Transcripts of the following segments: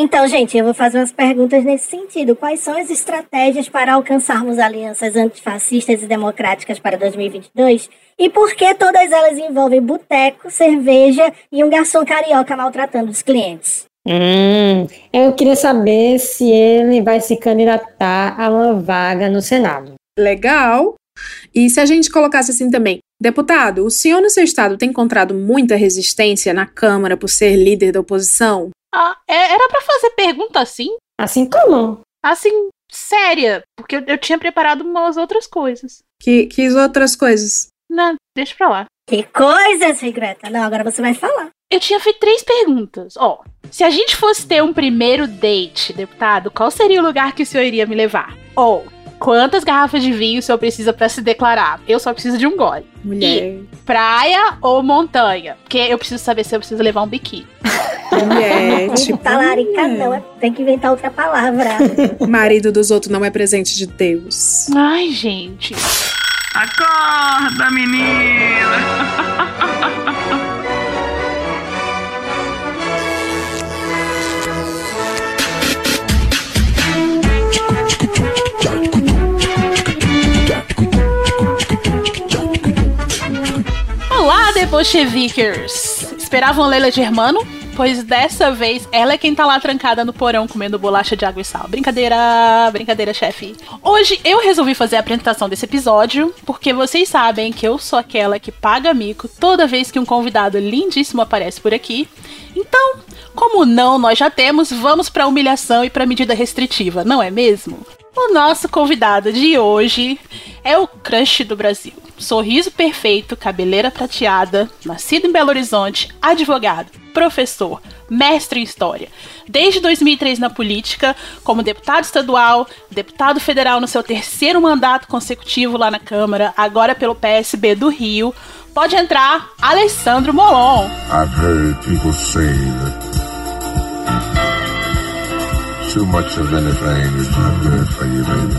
Então, gente, eu vou fazer umas perguntas nesse sentido. Quais são as estratégias para alcançarmos alianças antifascistas e democráticas para 2022? E por que todas elas envolvem boteco, cerveja e um garçom carioca maltratando os clientes? Hum, eu queria saber se ele vai se candidatar a uma vaga no Senado. Legal. E se a gente colocasse assim também, deputado, o senhor no seu estado tem encontrado muita resistência na Câmara por ser líder da oposição? Ah, é, era para fazer pergunta assim? Assim como? Assim, séria, porque eu, eu tinha preparado umas outras coisas. Que, que outras coisas? Não, deixa pra lá. Que coisas, Greta? Não, agora você vai falar. Eu tinha feito três perguntas. Ó, se a gente fosse ter um primeiro date, deputado, qual seria o lugar que o senhor iria me levar? Ou, quantas garrafas de vinho o senhor precisa para se declarar? Eu só preciso de um gole. Mulher. E praia ou montanha? Porque eu preciso saber se eu preciso levar um biquíni. Mulher, tipo. Talarica não, é, tem que inventar outra palavra. Marido dos outros não é presente de Deus. Ai, gente. Acorda, menina! Olá, The Bolchevikers! Esperavam Leila Germano? Pois dessa vez ela é quem tá lá trancada no porão comendo bolacha de água e sal. Brincadeira, brincadeira, chefe. Hoje eu resolvi fazer a apresentação desse episódio porque vocês sabem que eu sou aquela que paga mico toda vez que um convidado lindíssimo aparece por aqui. Então, como não nós já temos, vamos pra humilhação e pra medida restritiva, não é mesmo? O nosso convidado de hoje é o crush do Brasil. Sorriso perfeito, cabeleira prateada, nascido em Belo Horizonte, advogado, professor, mestre em história. Desde 2003 na política, como deputado estadual, deputado federal no seu terceiro mandato consecutivo lá na Câmara, agora pelo PSB do Rio. Pode entrar, Alessandro Molon. I've heard people say that too much of anything is not good for you, baby.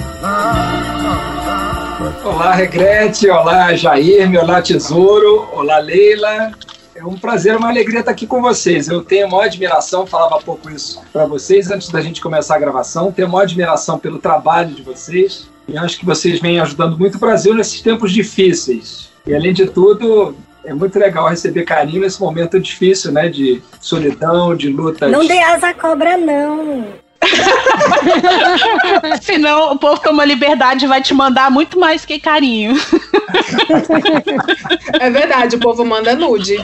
Olá, Regrete, olá, Jair, olá, Tesouro, olá, Leila. É um prazer, uma alegria estar aqui com vocês. Eu tenho maior admiração, falava há pouco isso para vocês antes da gente começar a gravação. Tenho maior admiração pelo trabalho de vocês e acho que vocês vêm ajudando muito o Brasil nesses tempos difíceis. E além de tudo, é muito legal receber carinho nesse momento difícil, né? De solidão, de luta. Não dê asa à cobra, não. Senão o povo toma liberdade vai te mandar muito mais que carinho. É verdade, o povo manda nude.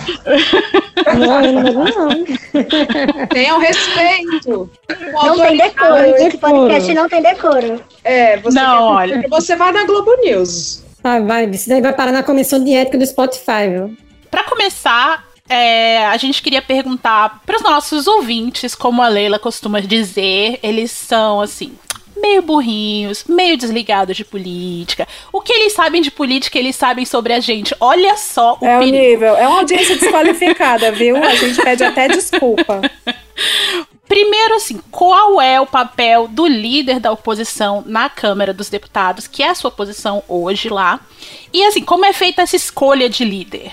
Não, eu não não. Tenham respeito. Não tem decoro. Esse podcast não tem decoro. É, você, Não, olha. você vai na Globo News. Ah, vai, isso daí vai parar na comissão de ética do Spotify, viu? Pra começar, é, a gente queria perguntar para os nossos ouvintes, como a Leila costuma dizer, eles são assim. Meio burrinhos, meio desligados de política. O que eles sabem de política, eles sabem sobre a gente. Olha só o É perigo. nível. É uma audiência desqualificada, viu? A gente pede até desculpa. Primeiro, assim, qual é o papel do líder da oposição na Câmara dos Deputados, que é a sua posição hoje lá? E, assim, como é feita essa escolha de líder?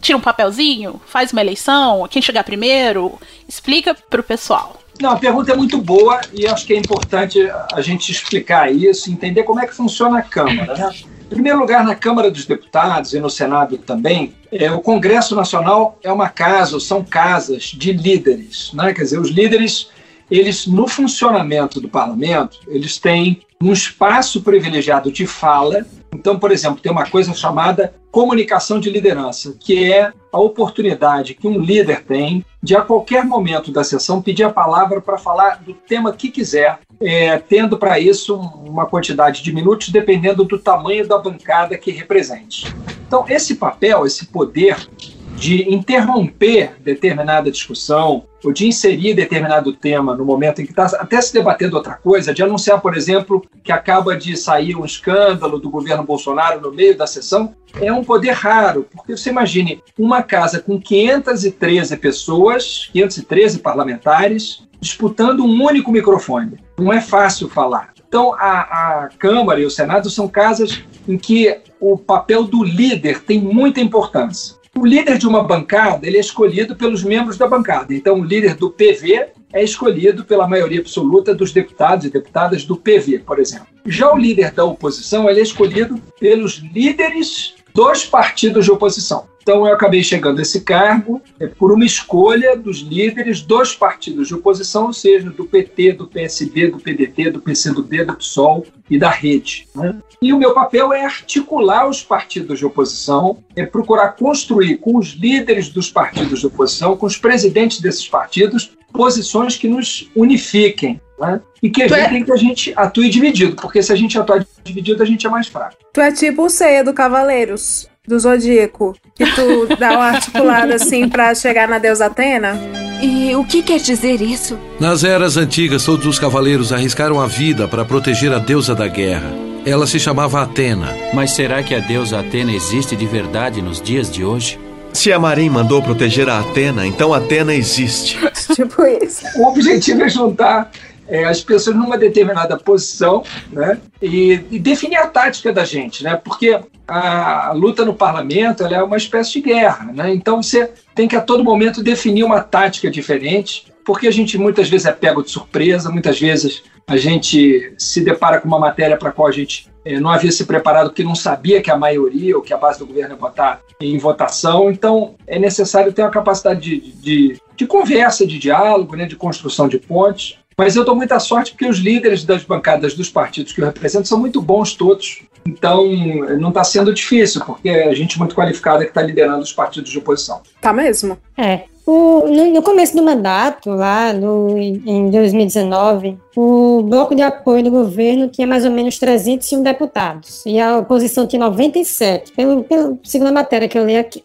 Tira um papelzinho? Faz uma eleição? Quem chegar primeiro? Explica pro pessoal. Não, a pergunta é muito boa e acho que é importante a gente explicar isso, entender como é que funciona a Câmara. Né? Em primeiro lugar, na Câmara dos Deputados e no Senado também, é, o Congresso Nacional é uma casa, são casas de líderes. Né? Quer dizer, os líderes, eles no funcionamento do parlamento, eles têm um espaço privilegiado de fala. Então, por exemplo, tem uma coisa chamada comunicação de liderança, que é a oportunidade que um líder tem de, a qualquer momento da sessão, pedir a palavra para falar do tema que quiser, é, tendo para isso uma quantidade de minutos, dependendo do tamanho da bancada que represente. Então, esse papel, esse poder de interromper determinada discussão ou de inserir determinado tema no momento em que está até se debatendo outra coisa, de anunciar, por exemplo, que acaba de sair um escândalo do governo Bolsonaro no meio da sessão, é um poder raro, porque você imagine uma casa com 513 pessoas, 513 parlamentares, disputando um único microfone. Não é fácil falar. Então, a, a Câmara e o Senado são casas em que o papel do líder tem muita importância. O líder de uma bancada ele é escolhido pelos membros da bancada. Então, o líder do PV é escolhido pela maioria absoluta dos deputados e deputadas do PV, por exemplo. Já o líder da oposição ele é escolhido pelos líderes dos partidos de oposição. Então eu acabei chegando a esse cargo é, por uma escolha dos líderes dos partidos de oposição, ou seja, do PT, do PSB, do PDT, do PCdoB, do PSOL e da rede. Né? E o meu papel é articular os partidos de oposição, é procurar construir com os líderes dos partidos de oposição, com os presidentes desses partidos, posições que nos unifiquem, né? E que evitem é... que a gente atue dividido, porque se a gente atuar dividido, a gente é mais fraco. Tu é tipo o ceia do Cavaleiros, do Zodíaco, que tu dá uma articulada assim para chegar na deusa Atena? E o que quer dizer isso? Nas eras antigas, todos os cavaleiros arriscaram a vida para proteger a deusa da guerra. Ela se chamava Atena. Mas será que a deusa Atena existe de verdade nos dias de hoje? Se a Marim mandou proteger a Atena, então Atena existe. tipo isso. O objetivo é juntar é, as pessoas numa determinada posição né, e, e, definir a tática da gente, né, porque a, luta no parlamento é uma espécie de guerra. Né, então você tem que a todo momento definir uma tática diferente, porque a gente muitas vezes é pego de surpresa, muitas vezes a gente se depara com uma matéria para a qual a gente é, não havia se preparado porque não sabia que a maioria ou que a base do governo ia votar em votação. Então, é necessário ter uma capacidade de, de, de conversa, de diálogo, né, de construção de pontes. Mas eu dou muita sorte porque os líderes das bancadas dos partidos que eu represento são muito bons todos. Então, não está sendo difícil, porque é gente muito qualificada que está liderando os partidos de oposição. Tá mesmo? É. O, no, no, começo do mandato, lá no, em 2019, o bloco de apoio do governo tinha mais ou menos 301 deputados e a oposição tinha 97, pelo, pelo segundo a matéria que eu li aqui.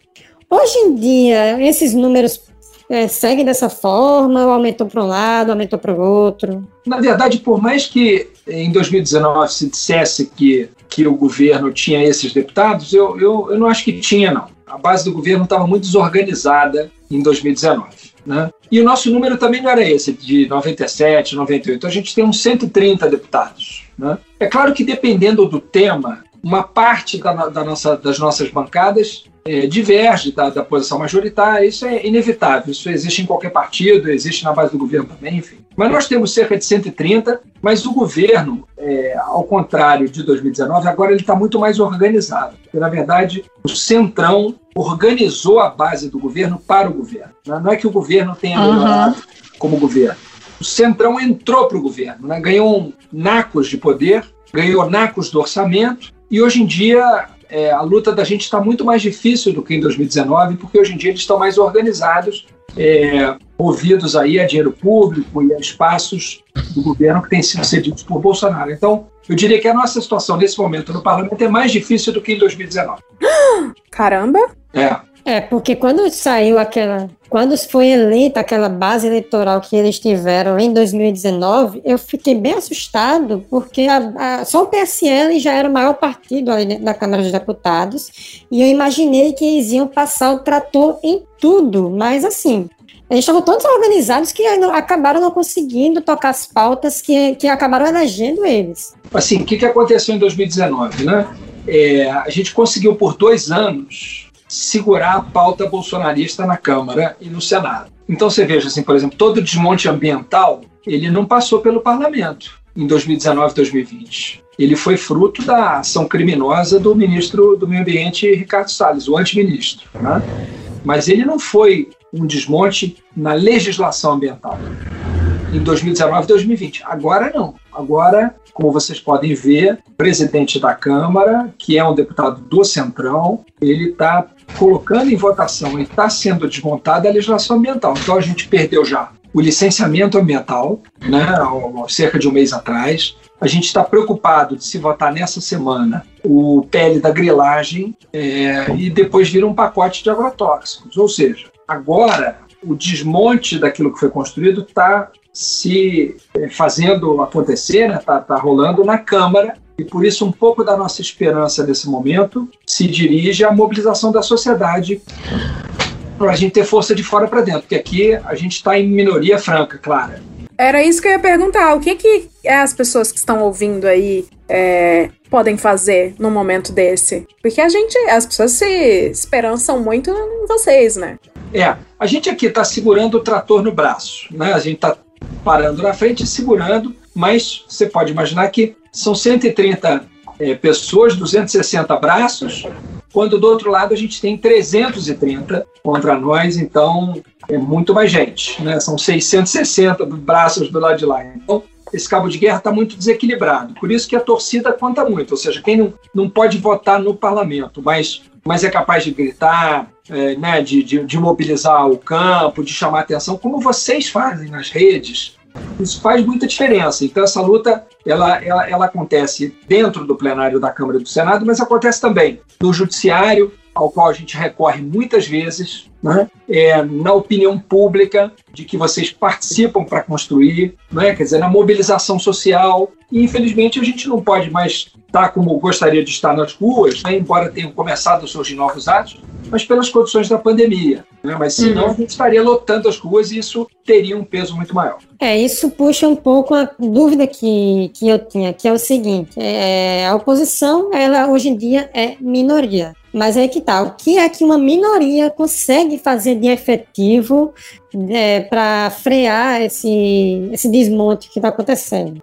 Hoje em dia, esses números é, seguem dessa forma, ou aumentou para um lado, aumentou para o outro? Na verdade, por mais que em 2019 se dissesse que, que o governo tinha esses deputados, eu, eu, eu não acho que tinha, não. A base do governo estava muito desorganizada em 2019. Né? E o nosso número também não era esse, de 97, 98. A gente tem uns 130 deputados. Né? É claro que dependendo do tema, uma parte da, da nossa, das nossas bancadas é, diverge da, da, posição majoritária, isso é inevitável, isso existe em qualquer partido, existe na base do governo também, enfim. Mas nós temos cerca de 130, mas o governo, é, ao contrário de 2019, agora ele está muito mais organizado. Porque, na verdade, o Centrão organizou a base do governo para o governo. Né? Não é que o governo tenha melhorado uhum. como governo. O Centrão entrou para o governo, né? ganhou nacos de poder, ganhou nacos do orçamento, e hoje em dia é, a luta da gente está muito mais difícil do que em 2019, porque hoje em dia eles estão mais organizados, é, movidos aí a dinheiro público e a espaços do governo que têm sido cedidos por Bolsonaro. Então, eu diria que a nossa situação nesse momento no parlamento é mais difícil do que em 2019. Caramba! É. É, porque quando saiu aquela. Quando foi eleita aquela base eleitoral que eles tiveram em 2019, eu fiquei bem assustado, porque a, a, só o PSL já era o maior partido ali da Câmara dos Deputados, e eu imaginei que eles iam passar o trator em tudo, mas assim. Eles estavam todos organizados que acabaram não conseguindo tocar as pautas que, que acabaram elegendo eles. Assim, o que, que aconteceu em 2019, né? É, a gente conseguiu por dois anos segurar a pauta bolsonarista na Câmara e no Senado. Então você veja assim, por exemplo, todo o desmonte ambiental, ele não passou pelo parlamento em 2019 e 2020. Ele foi fruto da ação criminosa do ministro do Meio Ambiente, Ricardo Salles, o antiministro. Né? Mas ele não foi um desmonte na legislação ambiental em 2019 e 2020. Agora não. Agora, como vocês podem ver, o presidente da Câmara, que é um deputado do Centrão, ele está colocando em votação e está sendo desmontada a legislação ambiental. Então a gente perdeu já o licenciamento ambiental, né, cerca de um mês atrás. A gente está preocupado de se votar nessa semana o PL da grilagem é, e depois vira um pacote de agrotóxicos. Ou seja, agora o desmonte daquilo que foi construído está se é, fazendo acontecer, está né, tá, tá rolando na Câmara e por isso, um pouco da nossa esperança nesse momento se dirige à mobilização da sociedade para a gente ter força de fora para dentro, porque aqui a gente está em minoria franca, clara. Era isso que eu ia perguntar. O que, que as pessoas que estão ouvindo aí é, podem fazer num momento desse? Porque a gente, as pessoas se esperançam muito em vocês, né? É, a gente aqui está segurando o trator no braço, né? A gente está parando na frente e segurando, mas você pode imaginar que são 130 é, pessoas, 260 braços, quando do outro lado a gente tem 330 contra nós, então é muito mais gente, né? São 660 braços do lado de lá. Então, esse cabo de guerra está muito desequilibrado. Por isso que a torcida conta muito, ou seja, quem não, não pode votar no parlamento, mas, mas é capaz de gritar, é, né, de, de, de mobilizar o campo, de chamar atenção, como vocês fazem nas redes, isso faz muita diferença. Então, essa luta ela, ela, ela acontece dentro do plenário da Câmara e do Senado, mas acontece também no Judiciário, ao qual a gente recorre muitas vezes, né? é, na opinião pública, de que vocês participam para construir, né? quer dizer, na mobilização social. E, infelizmente, a gente não pode mais estar como gostaria de estar nas ruas, né? embora tenham começado a surgir novos atos, mas pelas condições da pandemia. Né? Mas senão uhum. a gente estaria lotando as ruas e isso teria um peso muito maior. É, isso puxa um pouco a dúvida que, que eu tinha, que é o seguinte: é, a oposição, ela hoje em dia é minoria. Mas é que tá, o que é que uma minoria consegue fazer de efetivo é, para frear esse, esse desmonte que está acontecendo?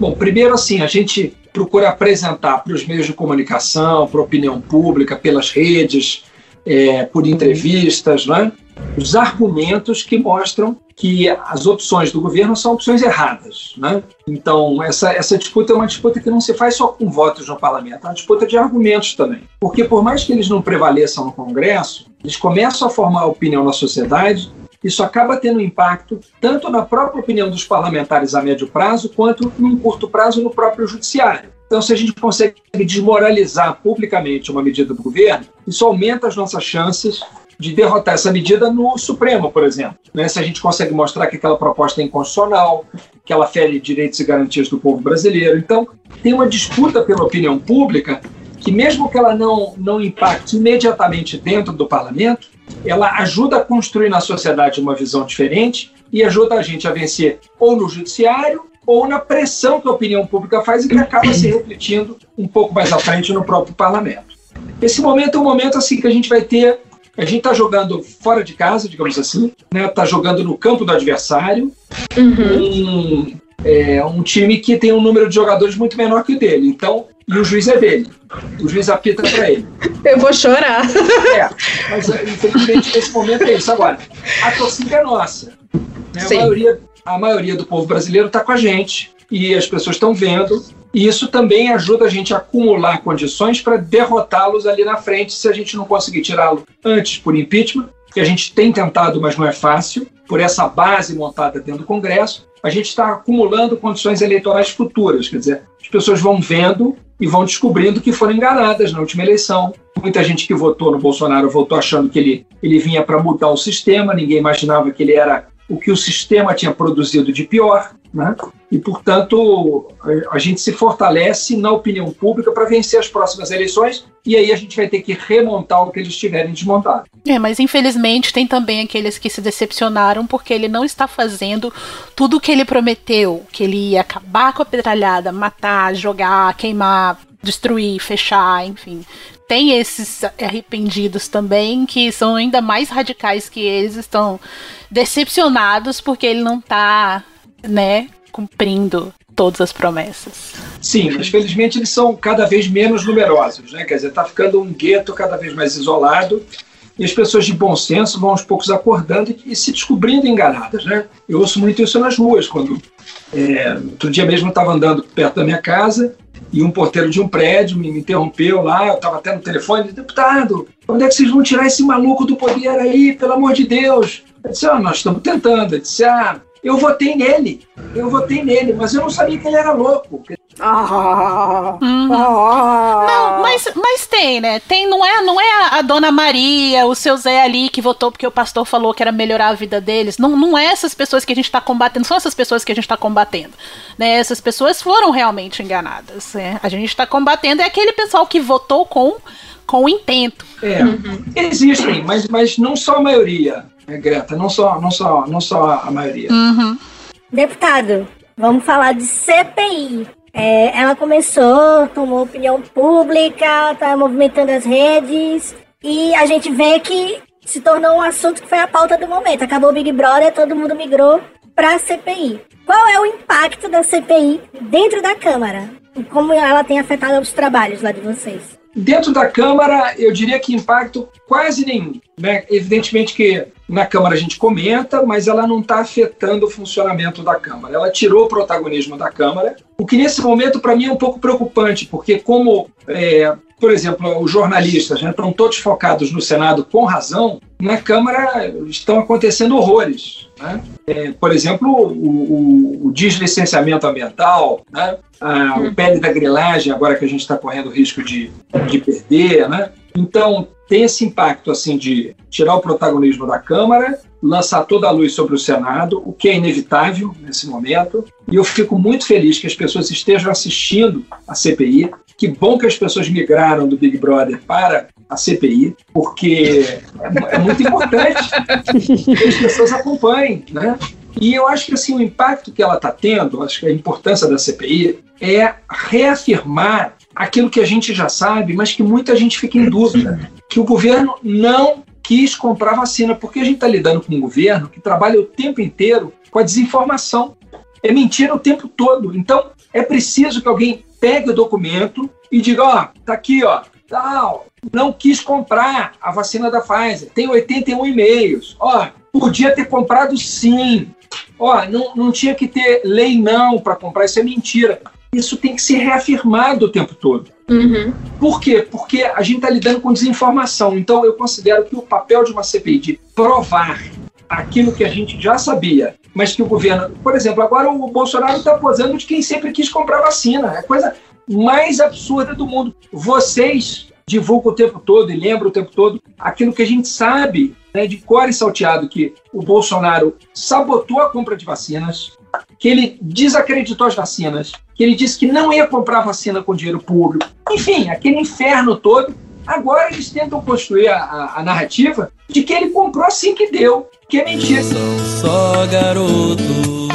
Bom, primeiro assim, a gente procura apresentar para os meios de comunicação, para a opinião pública, pelas redes, é, por entrevistas, né? os argumentos que mostram que as opções do governo são opções erradas. Né? Então, essa, essa disputa é uma disputa que não se faz só com votos no parlamento, é uma disputa de argumentos também. Porque, por mais que eles não prevaleçam no Congresso, eles começam a formar opinião na sociedade. Isso acaba tendo impacto tanto na própria opinião dos parlamentares a médio prazo, quanto, num curto prazo, no próprio judiciário. Então, se a gente consegue desmoralizar publicamente uma medida do governo, isso aumenta as nossas chances de derrotar essa medida no Supremo, por exemplo. Né? Se a gente consegue mostrar que aquela proposta é inconstitucional, que ela fere direitos e garantias do povo brasileiro. Então, tem uma disputa pela opinião pública que, mesmo que ela não, não impacte imediatamente dentro do parlamento, ela ajuda a construir na sociedade uma visão diferente e ajuda a gente a vencer ou no judiciário ou na pressão que a opinião pública faz e que acaba se refletindo um pouco mais à frente no próprio parlamento. Esse momento é um momento assim que a gente vai ter, a gente está jogando fora de casa, digamos assim, né? Está jogando no campo do adversário, uhum. um, é, um time que tem um número de jogadores muito menor que o dele. Então, e o juiz é dele. O juiz apita para ele. Eu vou chorar. É, mas infelizmente nesse momento é isso. Agora, a torcida é nossa. Né? A maioria a maioria do povo brasileiro está com a gente e as pessoas estão vendo. E isso também ajuda a gente a acumular condições para derrotá-los ali na frente, se a gente não conseguir tirá-lo antes por impeachment, que a gente tem tentado, mas não é fácil, por essa base montada dentro do Congresso, a gente está acumulando condições eleitorais futuras. Quer dizer, as pessoas vão vendo e vão descobrindo que foram enganadas na última eleição. Muita gente que votou no Bolsonaro votou achando que ele, ele vinha para mudar o sistema, ninguém imaginava que ele era o que o sistema tinha produzido de pior, né? e, portanto, a, gente se fortalece na opinião pública para vencer as próximas eleições, e aí a gente vai ter que remontar o que eles tiverem desmontado. É, mas infelizmente tem também aqueles que se decepcionaram porque ele não está fazendo tudo o que ele prometeu, que ele ia acabar com a petralhada, matar, jogar, queimar, destruir, fechar, enfim tem esses arrependidos também que são ainda mais radicais que eles, estão decepcionados porque ele não está, né, cumprindo todas as promessas. Sim, mas felizmente eles são cada vez menos numerosos, né? Quer dizer, está ficando um gueto cada vez mais isolado e as pessoas de bom senso vão aos poucos acordando e, se descobrindo enganadas, né? Eu ouço muito isso nas ruas, quando é, outro dia mesmo estava andando perto da minha casa e um porteiro de um prédio me, interrompeu lá, eu estava até no telefone, deputado, onde é que vocês vão tirar esse maluco do poder aí, pelo amor de Deus? Eu disse, ah, nós estamos tentando. Eu disse, ah, eu votei nele, eu votei nele, mas eu não sabia que ele era louco. Ah, uhum. ah, não, mas, mas tem, né? Tem, não é, não é a, a, dona Maria, o seu Zé ali que votou porque o pastor falou que era melhorar a vida deles. Não, não é essas pessoas que a gente está combatendo, são essas pessoas que a gente está combatendo. Né? Essas pessoas foram realmente enganadas. Né? A gente está combatendo é aquele pessoal que votou com com intento. É, uhum. existem, mas, mas não só a maioria. É, Greta, não só, não só, não só a maioria. Uhum. Deputado, vamos falar de CPI. É, ela começou, tomou opinião pública, está movimentando as redes e a gente vê que se tornou um assunto que foi a pauta do momento. Acabou o Big Brother, todo mundo migrou para a CPI. Qual é o impacto da CPI dentro da Câmara? Como ela tem afetado os trabalhos lá de vocês? Dentro da Câmara, eu diria que impacto quase nenhum. Né? Evidentemente que na Câmara a gente comenta, mas ela não está afetando o funcionamento da Câmara. Ela tirou o protagonismo da Câmara, o que nesse momento para mim é um pouco preocupante, porque como é, por exemplo, os jornalistas né, estão todos focados no Senado com razão, na Câmara estão acontecendo horrores. Né? É, por exemplo, o, o, o deslicenciamento ambiental, né? a, o pele da grilagem, agora que a gente está correndo o risco de, de perder. Né? Então, tem esse impacto assim de tirar o protagonismo da Câmara, lançar toda a luz sobre o Senado, o que é inevitável nesse momento. E eu fico muito feliz que as pessoas estejam assistindo a CPI, que bom que as pessoas migraram do Big Brother para a CPI, porque é, é muito importante que as pessoas acompanhem, né? E eu acho que assim, o impacto que ela está tendo, acho que a importância da CPI é reafirmar aquilo que a gente já sabe, mas que muita gente fica em dúvida, que o governo não quis comprar vacina, porque a gente está lidando com um governo que trabalha o tempo inteiro com a desinformação. É mentira o tempo todo. Então, é preciso que alguém pegue o documento e diga, ó, tá aqui, ó, tal, não quis comprar a vacina da Pfizer, tem 81 e-mails, ó, podia ter comprado sim, ó, não, não tinha que ter lei não para comprar, isso é mentira. Isso tem que ser reafirmado o tempo todo. Uhum. Por quê? Porque a gente está lidando com desinformação. Então, eu considero que o papel de uma CPI de provar aquilo que a gente já sabia, mas que o governo. Por exemplo, agora o Bolsonaro está posando de quem sempre quis comprar vacina. É a coisa mais absurda do mundo. Vocês divulgam o tempo todo e lembram o tempo todo aquilo que a gente sabe né, de cor e salteado que o Bolsonaro sabotou a compra de vacinas, que ele desacreditou as vacinas, que ele disse que não ia comprar vacina com dinheiro público. Enfim, aquele inferno todo. Agora eles tentam construir a, a, a narrativa de que ele comprou assim que deu, que é mentira. São só garotos.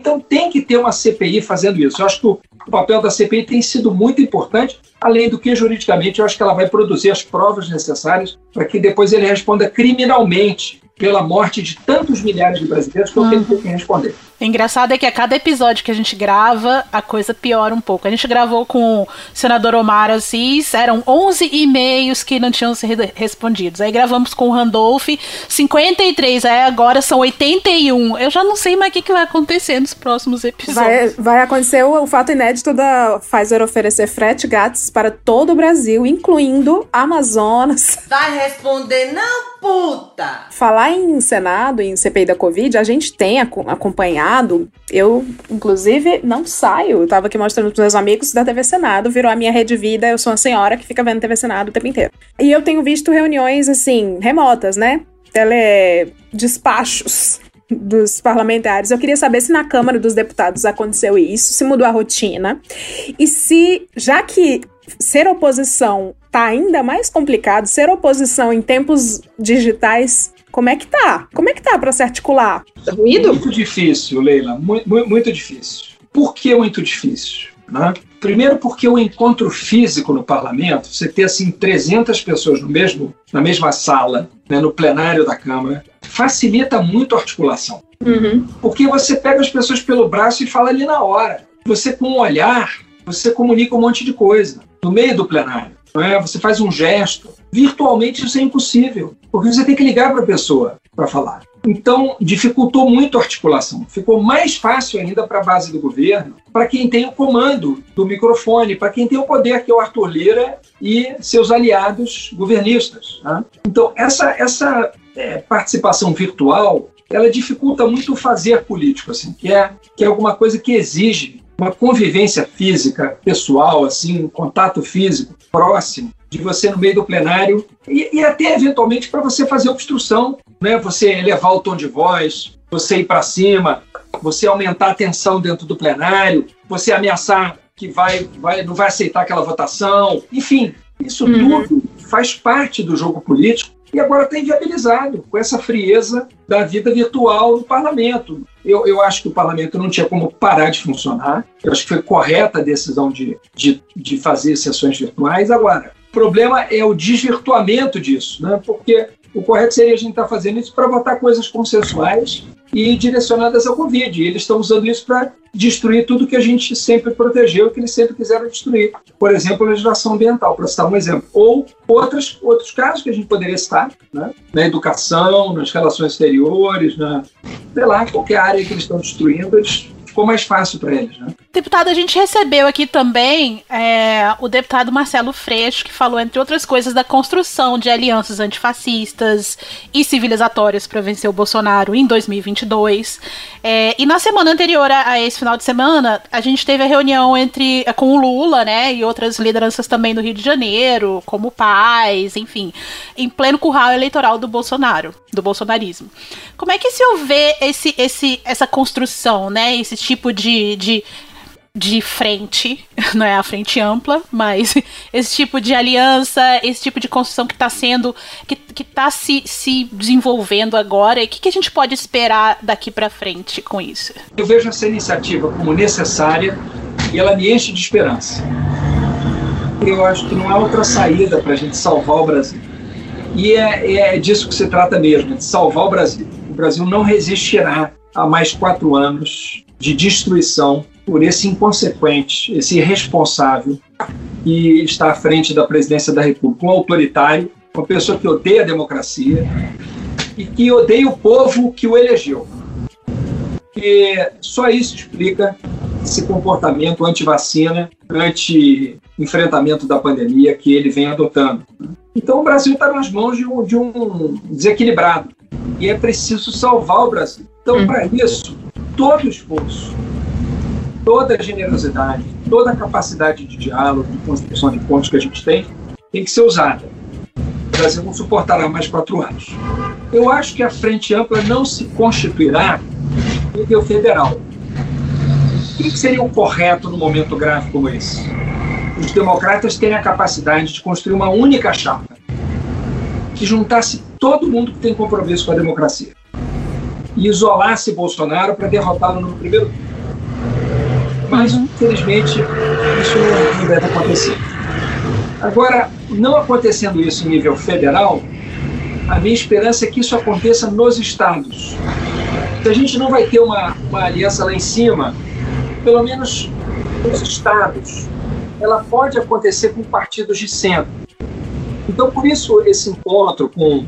Então tem que ter uma CPI fazendo isso. Eu acho que o, o papel da CPI tem sido muito importante, além do que juridicamente eu acho que ela vai produzir as provas necessárias para que depois ele responda criminalmente pela morte de tantos milhares de brasileiros que eu tenho que responder. O engraçado é que a cada episódio que a gente grava, a coisa piora um pouco. A gente gravou com o senador Omar Assis, eram 11 e-mails que não tinham sido respondidos. Aí gravamos com o Randolph, 53, aí agora são 81. Eu já não sei mais o que, que vai acontecer nos próximos episódios. Vai, vai acontecer o, o fato inédito da Pfizer oferecer frete grátis para todo o Brasil, incluindo Amazonas. Vai responder, não, puta! Falar em Senado, em CPI da Covid, a gente tem acompanhado eu, inclusive, não saio. Eu tava aqui mostrando pros meus amigos da TV Senado, virou a minha rede vida. Eu sou uma senhora que fica vendo TV Senado o tempo inteiro. E eu tenho visto reuniões, assim, remotas, né? Teledespachos dos parlamentares. Eu queria saber se na Câmara dos Deputados aconteceu isso, se mudou a rotina. E se, já que ser oposição tá ainda mais complicado, ser oposição em tempos digitais como é que tá? Como é que tá para se articular? Tá ruído? Muito difícil, Leila, muito, muito difícil. Por que muito difícil? Né? Primeiro porque o encontro físico no parlamento, você ter assim 300 pessoas no mesmo, na mesma sala, né, no plenário da Câmara, facilita muito a articulação. Uhum. Porque você pega as pessoas pelo braço e fala ali na hora. Você com um olhar, você comunica um monte de coisa no meio do plenário. Não é? Você faz um gesto. Virtualmente isso é impossível, porque você tem que ligar para a pessoa para falar. Então, dificultou muito a articulação. Ficou mais fácil ainda para a base do governo, para quem tem o comando do microfone, para quem tem o poder, que é o Arthur Lira e seus aliados governistas. Né? Então, essa, essa é, participação virtual ela dificulta muito fazer político, assim, que é, que é alguma coisa que exige uma convivência física, pessoal, assim, um contato físico próximo de você no meio do plenário e, e até eventualmente para você fazer obstrução, né? Você elevar o tom de voz, você ir para cima, você aumentar a tensão dentro do plenário, você ameaçar que vai, vai não vai aceitar aquela votação, enfim, isso uhum. tudo faz parte do jogo político e agora está inviabilizado com essa frieza da vida virtual no parlamento. Eu, eu acho que o parlamento não tinha como parar de funcionar. Eu acho que foi correta a decisão de, de, de fazer sessões virtuais. Agora, o problema é o desvirtuamento disso, né? porque o correto seria a gente estar tá fazendo isso para votar coisas consensuais e direcionadas ao Covid. Eles estão usando isso para destruir tudo que a gente sempre protegeu, que eles sempre quiseram destruir. Por exemplo, a legislação ambiental, para citar um exemplo. Ou outros, outros casos que a gente poderia citar, né? na educação, nas relações exteriores, na, sei lá, qualquer área que eles estão destruindo, eles ficou mais fácil para eles. Né? Deputado, a gente recebeu aqui também é, o deputado Marcelo Freixo, que falou, entre outras coisas, da construção de alianças antifascistas e civilizatórias para vencer o Bolsonaro em 2022. É, e na semana anterior a, a, esse final de semana, a gente teve a reunião entre é, com o Lula, né, e outras lideranças também do Rio de Janeiro, como Paz, enfim, em pleno curral eleitoral do Bolsonaro, do bolsonarismo. Como é que se vê esse, esse, essa construção, né, esse tipo de, de de frente, não é a frente ampla, mas esse tipo de aliança, esse tipo de construção que está sendo, que está se, se desenvolvendo agora, e o que, que a gente pode esperar daqui para frente com isso? Eu vejo essa iniciativa como necessária e ela me enche de esperança. Eu acho que não há outra saída para a gente salvar o Brasil. E é, é disso que se trata mesmo, de salvar o Brasil. O Brasil não resistirá a mais quatro anos de destruição por esse inconsequente, esse irresponsável que está à frente da presidência da República, um autoritário, uma pessoa que odeia a democracia e que odeia o povo que o elegeu. E só isso explica esse comportamento anti-vacina, anti-enfrentamento da pandemia que ele vem adotando. Então o Brasil está nas mãos de um, de um desequilibrado e é preciso salvar o Brasil. Então, para isso, todo esforço toda a generosidade, toda a capacidade de diálogo, de construção de pontos que a gente tem, tem que ser usada. O Brasil não suportará mais quatro anos. Eu acho que a Frente Ampla não se constituirá em nível federal. O que seria o correto num momento grave como esse? Os democratas terem a capacidade de construir uma única chapa que juntasse todo mundo que tem compromisso com a democracia e isolasse Bolsonaro para derrotá-lo no primeiro turno mas infelizmente isso não deve acontecer. Agora, não acontecendo isso em nível federal, a minha esperança é que isso aconteça nos estados. Se a gente não vai ter uma, uma aliança lá em cima, pelo menos nos estados, ela pode acontecer com partidos de centro. Então, por isso, esse encontro com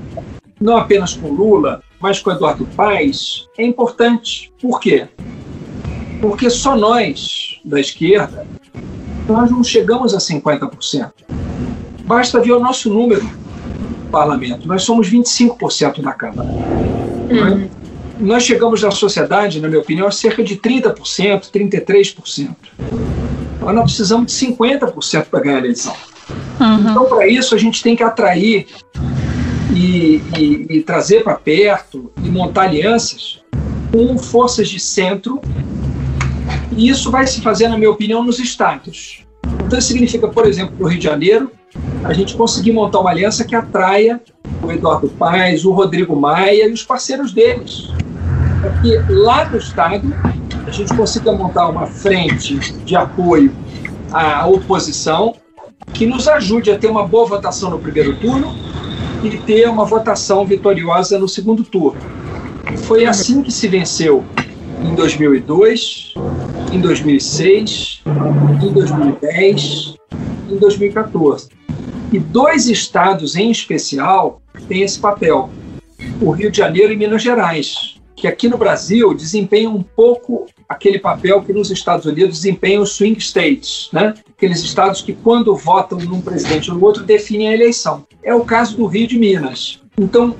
não apenas com Lula, mas com Eduardo Paes é importante. Por quê? Porque só nós, da esquerda, nós não chegamos a 50%. Basta ver o nosso número no parlamento. Nós somos 25% da Câmara. Uhum. Nós chegamos na sociedade, na minha opinião, a cerca de 30%, 33%. Mas nós precisamos de 50% para ganhar a eleição. Uhum. Então, para isso, a gente tem que atrair e, e, trazer para perto e montar alianças com forças de centro e isso vai se fazer, na minha opinião, nos estados. Então, isso significa, por exemplo, para o Rio de Janeiro, a gente conseguir montar uma aliança que atraia o Eduardo Paes, o Rodrigo Maia e os parceiros deles. Para que lá no estado a gente consiga montar uma frente de apoio à oposição que nos ajude a ter uma boa votação no primeiro turno e ter uma votação vitoriosa no segundo turno. Foi assim que se venceu em 2002, em 2006, em 2010, em 2014. E dois estados em especial têm esse papel: o Rio de Janeiro e Minas Gerais, que aqui no Brasil desempenham um pouco aquele papel que nos Estados Unidos desempenham os swing states, né? aqueles estados que, quando votam num presidente ou no outro, definem a eleição. É o caso do Rio de Minas. Então,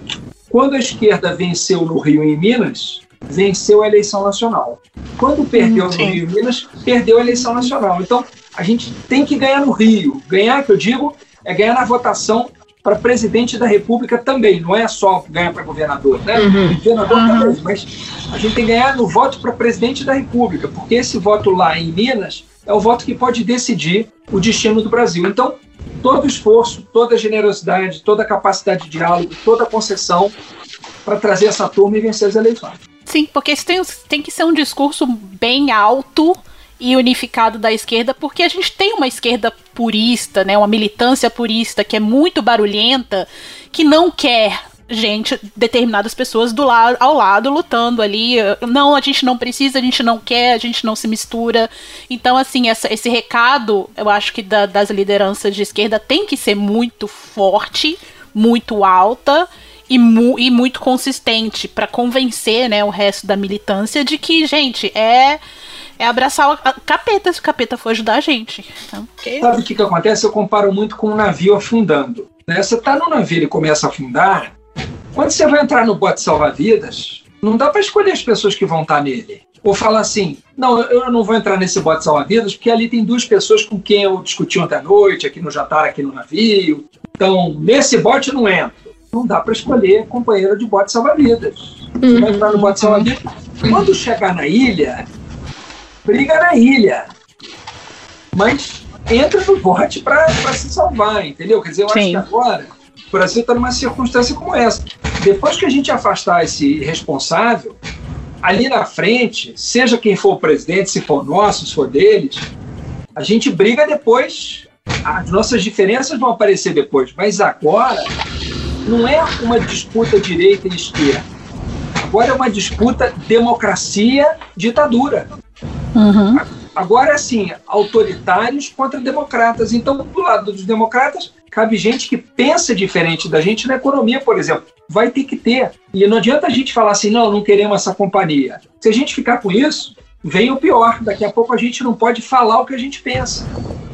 quando a esquerda venceu no Rio e em Minas, venceu a eleição nacional. Quando perdeu no Rio e Minas, perdeu a eleição nacional. Então, a gente tem que ganhar no Rio. Ganhar, que eu digo, é ganhar na votação para presidente da República também, não é só ganhar para governador, né? Uhum. Governador uhum. também, mas a gente tem que ganhar no voto para presidente da República, porque esse voto lá em Minas é o voto que pode decidir o destino do Brasil. Então, todo esforço, toda generosidade, toda capacidade de diálogo, toda concessão para trazer essa turma e vencer as eleições. Sim, porque isso tem, tem que ser um discurso bem alto e unificado da esquerda, porque a gente tem uma esquerda purista, né, uma militância purista que é muito barulhenta, que não quer gente, determinadas pessoas do lado ao lado lutando ali. Não, a gente não precisa, a gente não quer, a gente não se mistura. Então, assim, essa, esse recado, eu acho que da, das lideranças de esquerda tem que ser muito forte, muito alta e, mu e muito consistente para convencer, né, o resto da militância de que, gente, é é abraçar o capeta se o capeta for ajudar a gente. Então. Sabe o que, que acontece? Eu comparo muito com um navio afundando. Né? Você está no navio e começa a afundar, quando você vai entrar no bote salva-vidas, não dá para escolher as pessoas que vão estar tá nele. Ou falar assim, não, eu não vou entrar nesse bote salva-vidas porque ali tem duas pessoas com quem eu discuti ontem à noite, aqui no jantar, aqui no navio. Então, nesse bote eu não entro. Não dá para escolher companheiro de bote salva-vidas. Você vai entrar no bote salva-vidas. Quando chegar na ilha, briga na ilha. Mas entra no bote para se salvar, entendeu? Quer dizer, eu Sim. acho que agora o Brasil está numa circunstância como essa. Depois que a gente afastar esse responsável, ali na frente, seja quem for o presidente, se for nosso, se for deles, a gente briga depois. As nossas diferenças vão aparecer depois, mas agora não é uma disputa direita e esquerda. Agora é uma disputa democracia-ditadura. Uhum. Agora, assim, autoritários contra democratas. Então, do lado dos democratas, cabe gente que pensa diferente da gente na economia, por exemplo. Vai ter que ter. E não adianta a gente falar assim, não, não queremos essa companhia. Se a gente ficar com isso, vem o pior. Daqui a pouco a gente não pode falar o que a gente pensa.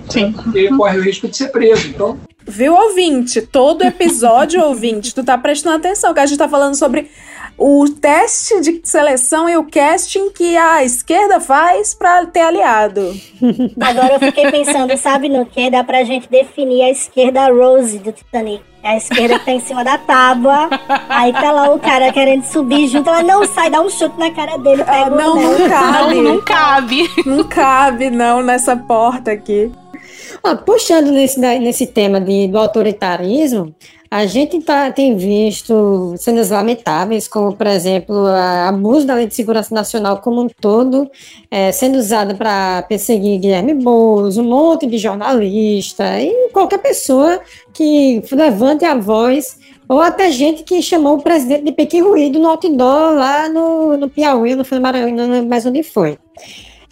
Sim. Porque corre o risco de ser preso. Então, Viu, ouvinte? Todo episódio, ouvinte, tu tá prestando atenção, que a gente tá falando sobre o teste de seleção e o casting que a esquerda faz para ter aliado. Agora eu fiquei pensando, sabe no que? Dá pra gente definir a esquerda Rose do Titanic. É a esquerda que tá em cima da tábua. Aí tá lá o cara querendo subir junto. Ela não sai, dá um chute na cara dele. Pega não, não cabe. Não, não cabe. Não cabe, não, nessa porta aqui. Ah, puxando nesse, nesse tema de, do autoritarismo, a gente tá, tem visto cenas lamentáveis, como, por exemplo, o abuso da Lei de Segurança Nacional como um todo, é, sendo usada para perseguir Guilherme Boulos, um monte de jornalista e qualquer pessoa que levante a voz, ou até gente que chamou o presidente de Pequim Ruído no outdoor lá no, no Piauí, no Maranhão, mais onde foi.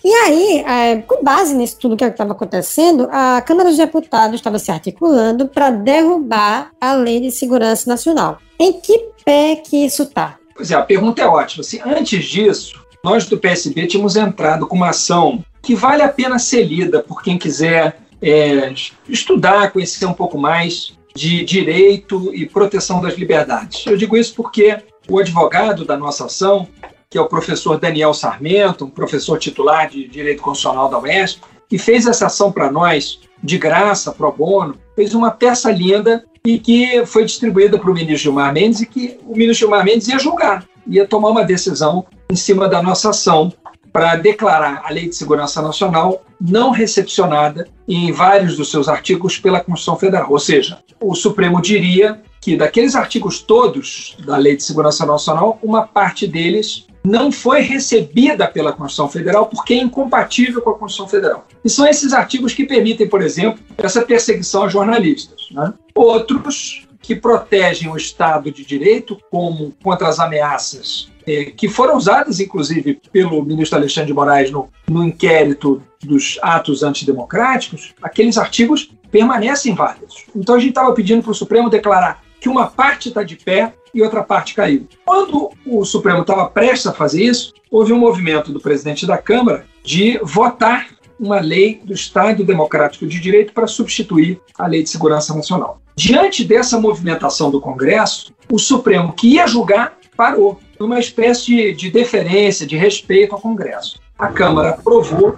E aí, é, com base nisso tudo que estava acontecendo, a Câmara dos Deputados estava se articulando para derrubar a Lei de Segurança Nacional. Em que pé que isso está? Pois é, a pergunta é ótima. Assim, antes disso, nós do PSB tínhamos entrado com uma ação que vale a pena ser lida por quem quiser é, estudar, conhecer um pouco mais de direito e proteção das liberdades. Eu digo isso porque o advogado da nossa ação que é o professor Daniel Sarmento, um professor titular de Direito Constitucional da UESP, que fez essa ação para nós de graça, pro bono, fez uma peça linda e que foi distribuída para o ministro Gilmar Mendes e que o ministro Gilmar Mendes ia julgar, ia tomar uma decisão em cima da nossa ação para declarar a Lei de Segurança Nacional não recepcionada em vários dos seus artigos pela Constituição Federal. Ou seja, o Supremo diria que daqueles artigos todos da Lei de Segurança Nacional, uma parte deles não foi recebida pela Constituição Federal porque é incompatível com a Constituição Federal. E são esses artigos que permitem, por exemplo, essa perseguição a jornalistas. Né? Outros que protegem o Estado de Direito como contra as ameaças é, que foram usadas, inclusive, pelo ministro Alexandre de Moraes no, no inquérito dos atos antidemocráticos, aqueles artigos permanecem válidos. Então a gente estava pedindo para o Supremo declarar que uma parte está de pé e outra parte caiu. Quando o Supremo estava prestes a fazer isso, houve um movimento do presidente da Câmara de votar uma lei do Estado Democrático de Direito para substituir a Lei de Segurança Nacional. Diante dessa movimentação do Congresso, o Supremo, que ia julgar, parou, numa espécie de, de deferência, de respeito ao Congresso. A Câmara aprovou,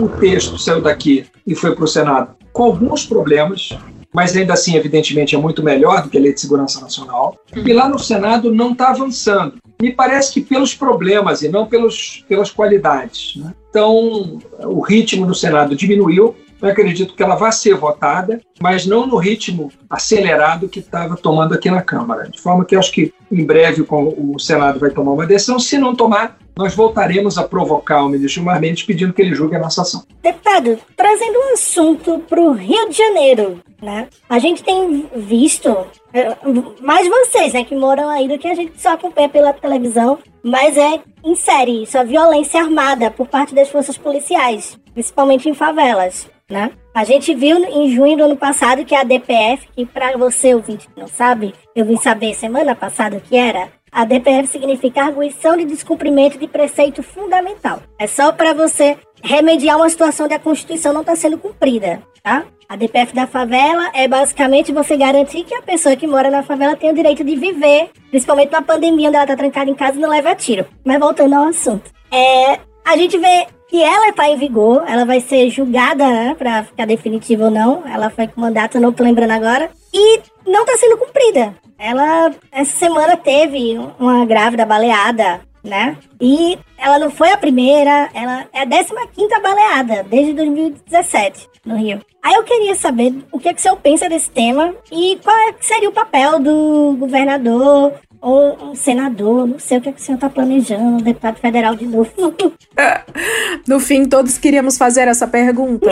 o texto saiu daqui e foi para o Senado com alguns problemas, mas ainda assim, evidentemente, é muito melhor do que a Lei de Segurança Nacional. E lá no Senado não está avançando. Me parece que pelos problemas e não pelos, pelas qualidades. Né? Então, o ritmo no Senado diminuiu. Eu acredito que ela vai ser votada, mas não no ritmo acelerado que estava tomando aqui na Câmara. De forma que eu acho que em breve o Senado vai tomar uma decisão. Se não tomar, nós voltaremos a provocar o ministro Gilmar Mendes pedindo que ele julgue a nossa ação. Deputado, trazendo um assunto para o Rio de Janeiro, né? A gente tem visto, é, mais vocês, né, que moram aí do que a gente só acompanha pela televisão, mas é em série isso, a violência armada por parte das forças policiais, principalmente em favelas, né? A gente viu em junho do ano passado que a DPF, que para você ouvinte que não sabe, eu vim saber semana passada o que era, a DPF significa arguição de descumprimento de preceito fundamental. É só para você remediar uma situação de a Constituição não está sendo cumprida, tá? A DPF da favela é basicamente você garantir que a pessoa que mora na favela tem o direito de viver, principalmente na pandemia, onde ela está trancada em casa e não leva tiro. Mas voltando ao assunto. É, a gente vê que ela está em vigor, ela vai ser julgada, né, para ficar definitiva ou não. Ela foi com mandato, não tô lembrando agora. E não está sendo cumprida. Ela, essa semana, teve uma grávida baleada, né? E ela não foi a primeira, ela é a 15 baleada, desde 2017, no Rio. Aí eu queria saber o que, é que o senhor pensa desse tema e qual é, seria o papel do governador ou um senador, não sei o que, é que o senhor está planejando, um deputado federal de novo. no fim, todos queríamos fazer essa pergunta.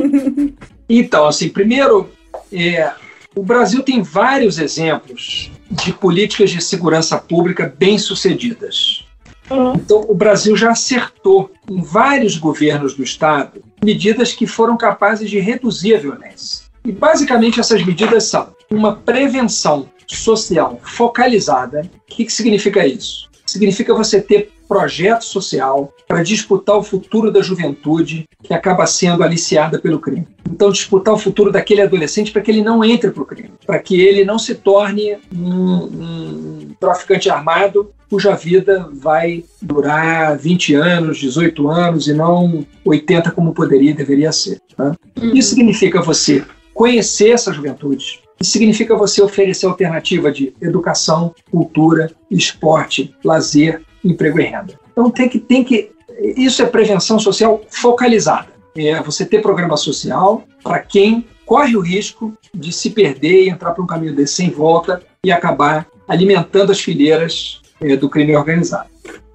então, assim, primeiro, é, o Brasil tem vários exemplos de políticas de segurança pública bem-sucedidas. Uhum. Então, o Brasil já acertou em vários governos do Estado medidas que foram capazes de reduzir a violência. E, basicamente, essas medidas são uma prevenção social focalizada. O que, que significa isso? Significa você ter projeto social para disputar o futuro da juventude que acaba sendo aliciada pelo crime. Então, disputar o futuro daquele adolescente para que ele não entre para o crime, para que ele não se torne um, um traficante armado cuja vida vai durar 20 anos, 18 anos e não 80 como poderia e deveria ser. Tá? Uhum. Isso significa você conhecer essa juventude, isso significa você oferecer alternativa de educação, cultura, esporte, lazer, emprego e renda. Então tem que, tem que. Isso é prevenção social focalizada. É você ter programa social para quem corre o risco de se perder e entrar para um caminho desse sem volta e acabar alimentando as fileiras é, do crime organizado.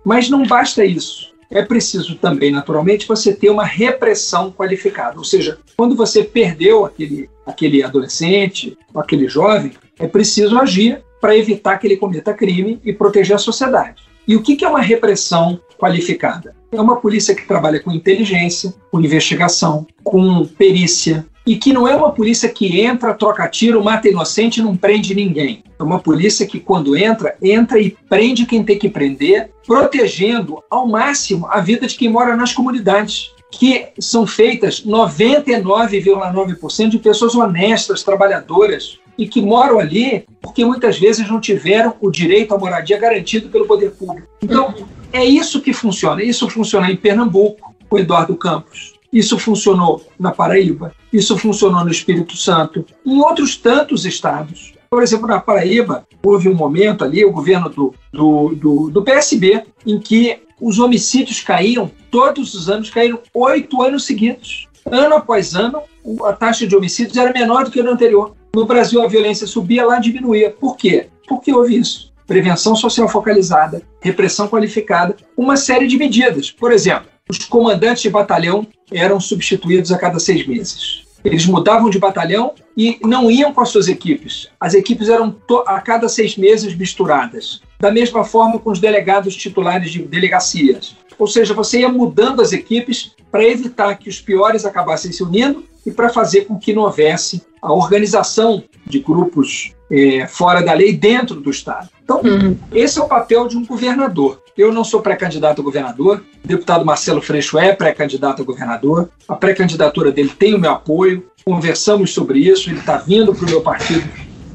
Mas não basta isso. É preciso também, naturalmente, você ter uma repressão qualificada. Ou seja, quando você perdeu aquele, aquele adolescente, aquele jovem, é preciso agir para evitar que ele cometa crime e proteger a sociedade. E o que é uma repressão qualificada? É uma polícia que trabalha com inteligência, com investigação, com perícia, e que não é uma polícia que entra, troca tiro, mata inocente e não prende ninguém. É uma polícia que, quando entra, entra e prende quem tem que prender, protegendo ao máximo a vida de quem mora nas comunidades, que são feitas 99,9% de pessoas honestas, trabalhadoras, e que moram ali porque muitas vezes não tiveram o direito à moradia garantido pelo poder público. Então, é isso que funciona. Isso funciona em Pernambuco, com Eduardo Campos. Isso funcionou na Paraíba. Isso funcionou no Espírito Santo. Em outros tantos estados. Por exemplo, na Paraíba, houve um momento ali, o governo do, do, do, do PSB, em que os homicídios caíam, todos os anos caíram oito anos seguidos. Ano após ano, a taxa de homicídios era menor do que no anterior. No Brasil, a violência subia, lá diminuía. Por quê? Porque houve isso. Prevenção social focalizada, repressão qualificada, uma série de medidas. Por exemplo, os comandantes de batalhão eram substituídos a cada seis meses. Eles mudavam de batalhão e não iam com as suas equipes. As equipes eram a cada seis meses misturadas. Da mesma forma com os delegados titulares de delegacias. Ou seja, você ia mudando as equipes para evitar que os piores acabassem se unindo e para fazer com que não houvesse a organização de grupos é, fora da lei dentro do Estado. Então, uhum. esse é o papel de um governador. Eu não sou pré-candidato a governador, o deputado Marcelo Freixo é pré-candidato a governador, a pré-candidatura dele tem o meu apoio, conversamos sobre isso, ele está vindo para o meu partido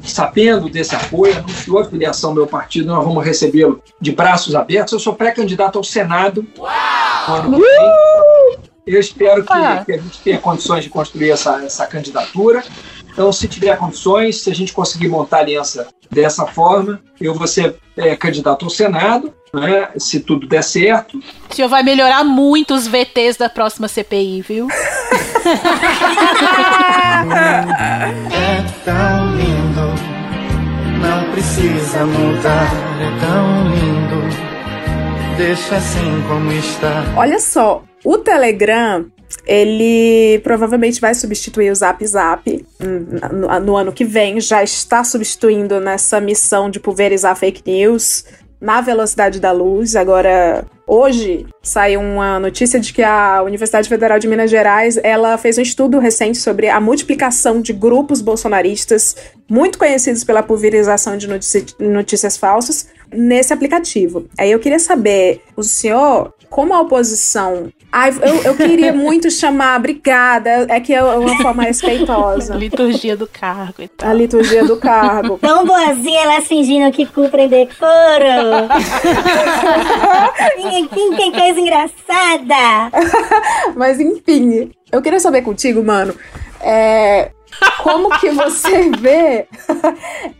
sabendo desse apoio, anunciou a filiação ao meu partido, nós vamos recebê-lo de braços abertos. Eu sou pré-candidato ao Senado. Uau! Eu espero que, que, a gente tenha condições de construir essa, essa candidatura. Então, se tiver condições, se a gente conseguir montar a aliança dessa forma, eu vou ser é, candidato ao Senado, né, se tudo der certo. O senhor vai melhorar muito os VTs da próxima CPI, viu? é tão lindo, não precisa mudar, é tão lindo. Deixa assim como está. Olha só, o Telegram ele provavelmente vai substituir o Zap Zap no, no, ano que vem, já está substituindo nessa missão de pulverizar fake news na velocidade da luz. Agora, hoje saiu uma notícia de que a Universidade Federal de Minas Gerais ela fez um estudo recente sobre a multiplicação de grupos bolsonaristas muito conhecidos pela pulverização de notícias falsas nesse aplicativo. Aí eu queria saber, o senhor, como a oposição. Ai, eu, eu queria muito chamar, obrigada, é que é uma forma respeitosa. liturgia do cargo e tal. A liturgia do cargo. Tão boazinha elas fingindo que cumprem decoro. que, que coisa engraçada. Mas enfim, eu queria saber contigo, mano. É, como que você vê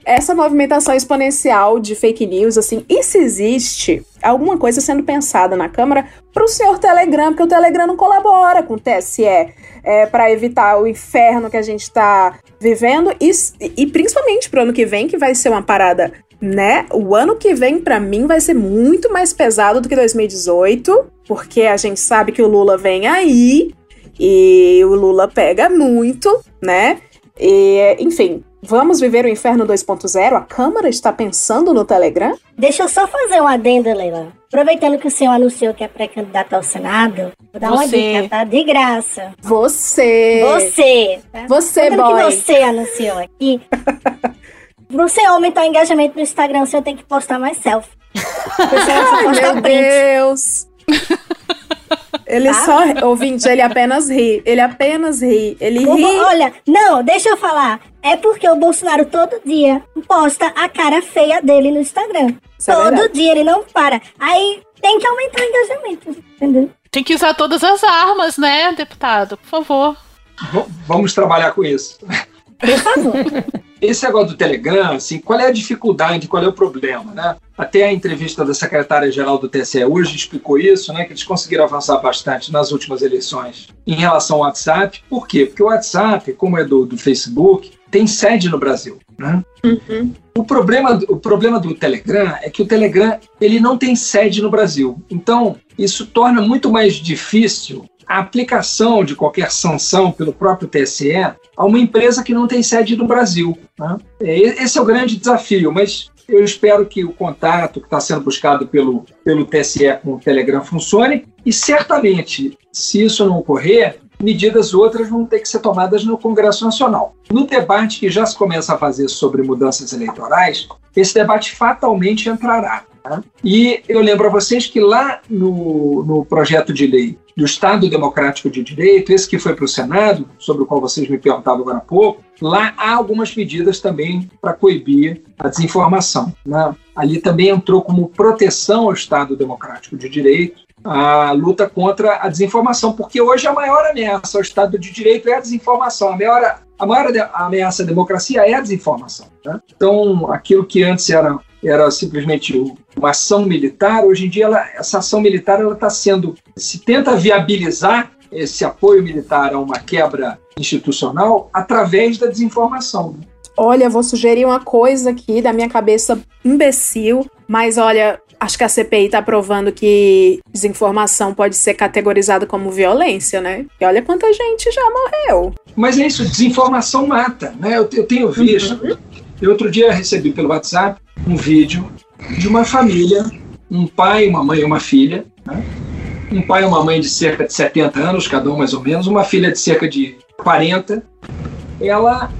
essa movimentação exponencial de fake news, assim, e se existe alguma coisa sendo pensada na Câmara para o senhor Telegram, porque o Telegram não colabora com o TSE é, para evitar o inferno que a gente está vivendo. E, e principalmente para o ano que vem, que vai ser uma parada né? O ano que vem, para mim, vai ser muito mais pesado do que 2018, porque a gente sabe que o Lula vem aí e o Lula pega muito, né? E, enfim, vamos viver o inferno 2.0? A Câmara está pensando no Telegram? Deixa eu só fazer um adendo, Leila. Aproveitando que o senhor anunciou que é pré-candidato ao Senado, vou dar você. uma dica, tá? De graça. Você. Você. Tá? Você, boy. que você anunciou aqui. Você aumentar o engajamento no Instagram, o senhor tem que postar mais selfie. Ai, meu print. Deus. Ele tá? só, ouvinte, ele apenas ri. Ele apenas ri. Ele o, ri. Olha, não, deixa eu falar. É porque o Bolsonaro todo dia posta a cara feia dele no Instagram. Isso é todo é dia, ele não para. Aí tem que aumentar o engajamento, entendeu? Tem que usar todas as armas, né, deputado? Por favor. V vamos trabalhar com isso. Por favor. Esse negócio do Telegram, assim, qual é a dificuldade, qual é o problema, né? Até a entrevista da secretária-geral do TSE hoje explicou isso, né? Que eles conseguiram avançar bastante nas últimas eleições em relação ao WhatsApp. Por quê? Porque o WhatsApp, como é do, do Facebook, tem sede no Brasil, né? Uhum. O, problema, o problema do Telegram é que o Telegram ele não tem sede no Brasil. Então, isso torna muito mais difícil a aplicação de qualquer sanção pelo próprio TSE a uma empresa que não tem sede no Brasil. Né? É, esse é o grande desafio, mas eu espero que o contato que está sendo buscado pelo, pelo TSE com o Telegram funcione e certamente, se isso não ocorrer, medidas outras vão ter que ser tomadas no Congresso Nacional. No debate que já se começa a fazer sobre mudanças eleitorais, esse debate fatalmente entrará. E eu lembro a vocês que lá no, no projeto de lei do Estado Democrático de Direito, esse que foi para o Senado, sobre o qual vocês me perguntavam agora há pouco, lá há algumas medidas também para coibir a desinformação. Né? Ali também entrou como proteção ao Estado Democrático de Direito a luta contra a desinformação, porque hoje a maior ameaça ao Estado de Direito é a desinformação. A maior, a maior ameaça à democracia é a desinformação. Né? Então, aquilo que antes era era simplesmente uma ação militar. Hoje em dia, ela, essa ação militar ela está sendo se tenta viabilizar esse apoio militar a uma quebra institucional através da desinformação. Olha, vou sugerir uma coisa aqui da minha cabeça imbecil, mas olha, acho que a CPI está provando que desinformação pode ser categorizada como violência, né? E olha quanta gente já morreu. Mas é isso, desinformação mata, né? Eu, eu tenho visto. Uhum. Eu outro dia recebi pelo WhatsApp um vídeo de uma família, um pai, uma mãe e uma filha, né? um pai e uma mãe de cerca de 70 anos, cada um mais ou menos, uma filha de cerca de 40, ela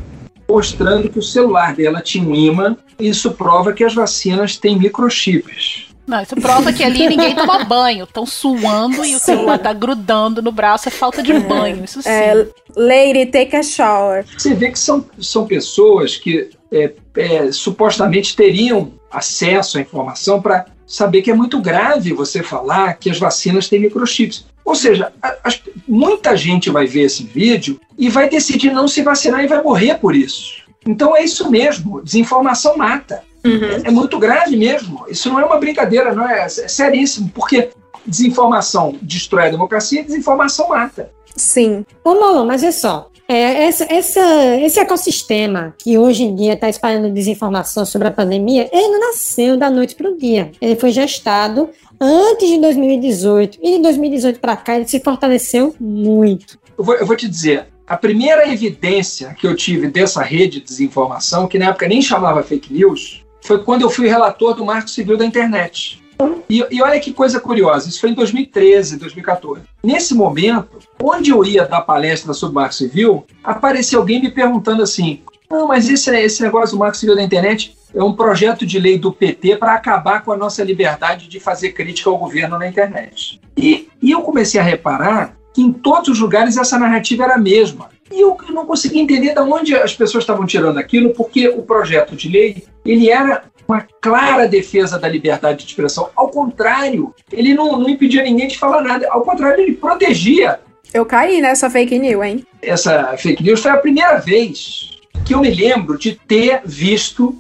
mostrando que o celular dela tinha um imã, isso prova que as vacinas têm microchips. Não, isso prova que ali ninguém toma banho. Estão suando e o celular tá grudando no braço. É falta de banho, isso sim. É, lady, take a shower. Você vê que são, são pessoas que é, é, supostamente teriam acesso à informação para saber que é muito grave você falar que as vacinas têm microchips. Ou seja, a, a, muita gente vai ver esse vídeo e vai decidir não se vacinar e vai morrer por isso. Então é isso mesmo, desinformação mata. Uhum. É, é, muito grave mesmo. Isso não é uma brincadeira, não é, é seríssimo, porque desinformação destrói a democracia e desinformação mata. Sim. Ô, Lolo, mas é só. É, essa, essa, esse ecossistema que hoje em dia está espalhando desinformação sobre a pandemia, ele não nasceu da noite para o dia. Ele foi gestado antes de 2018 e de 2018 para cá ele se fortaleceu muito. Eu vou, eu vou te dizer, a primeira evidência que eu tive dessa rede de desinformação, que na época nem chamava fake news, foi quando eu fui relator do Marco Civil da Internet. E, e, olha que coisa curiosa, isso foi em 2013, 2014. Nesse momento, onde eu ia dar palestra sobre Marco Civil, apareceu alguém me perguntando assim: mas esse, esse negócio do Marco Civil da Internet é um projeto de lei do PT para acabar com a nossa liberdade de fazer crítica ao governo na internet. E, e eu comecei a reparar que em todos os lugares essa narrativa era a mesma. E eu não conseguia entender de onde as pessoas estavam tirando aquilo, porque o projeto de lei ele era uma clara defesa da liberdade de expressão. Ao contrário, ele não, não impedia ninguém de falar nada. Ao contrário, ele protegia. Eu caí nessa fake news, hein? Essa fake news foi a primeira vez que eu me lembro de ter visto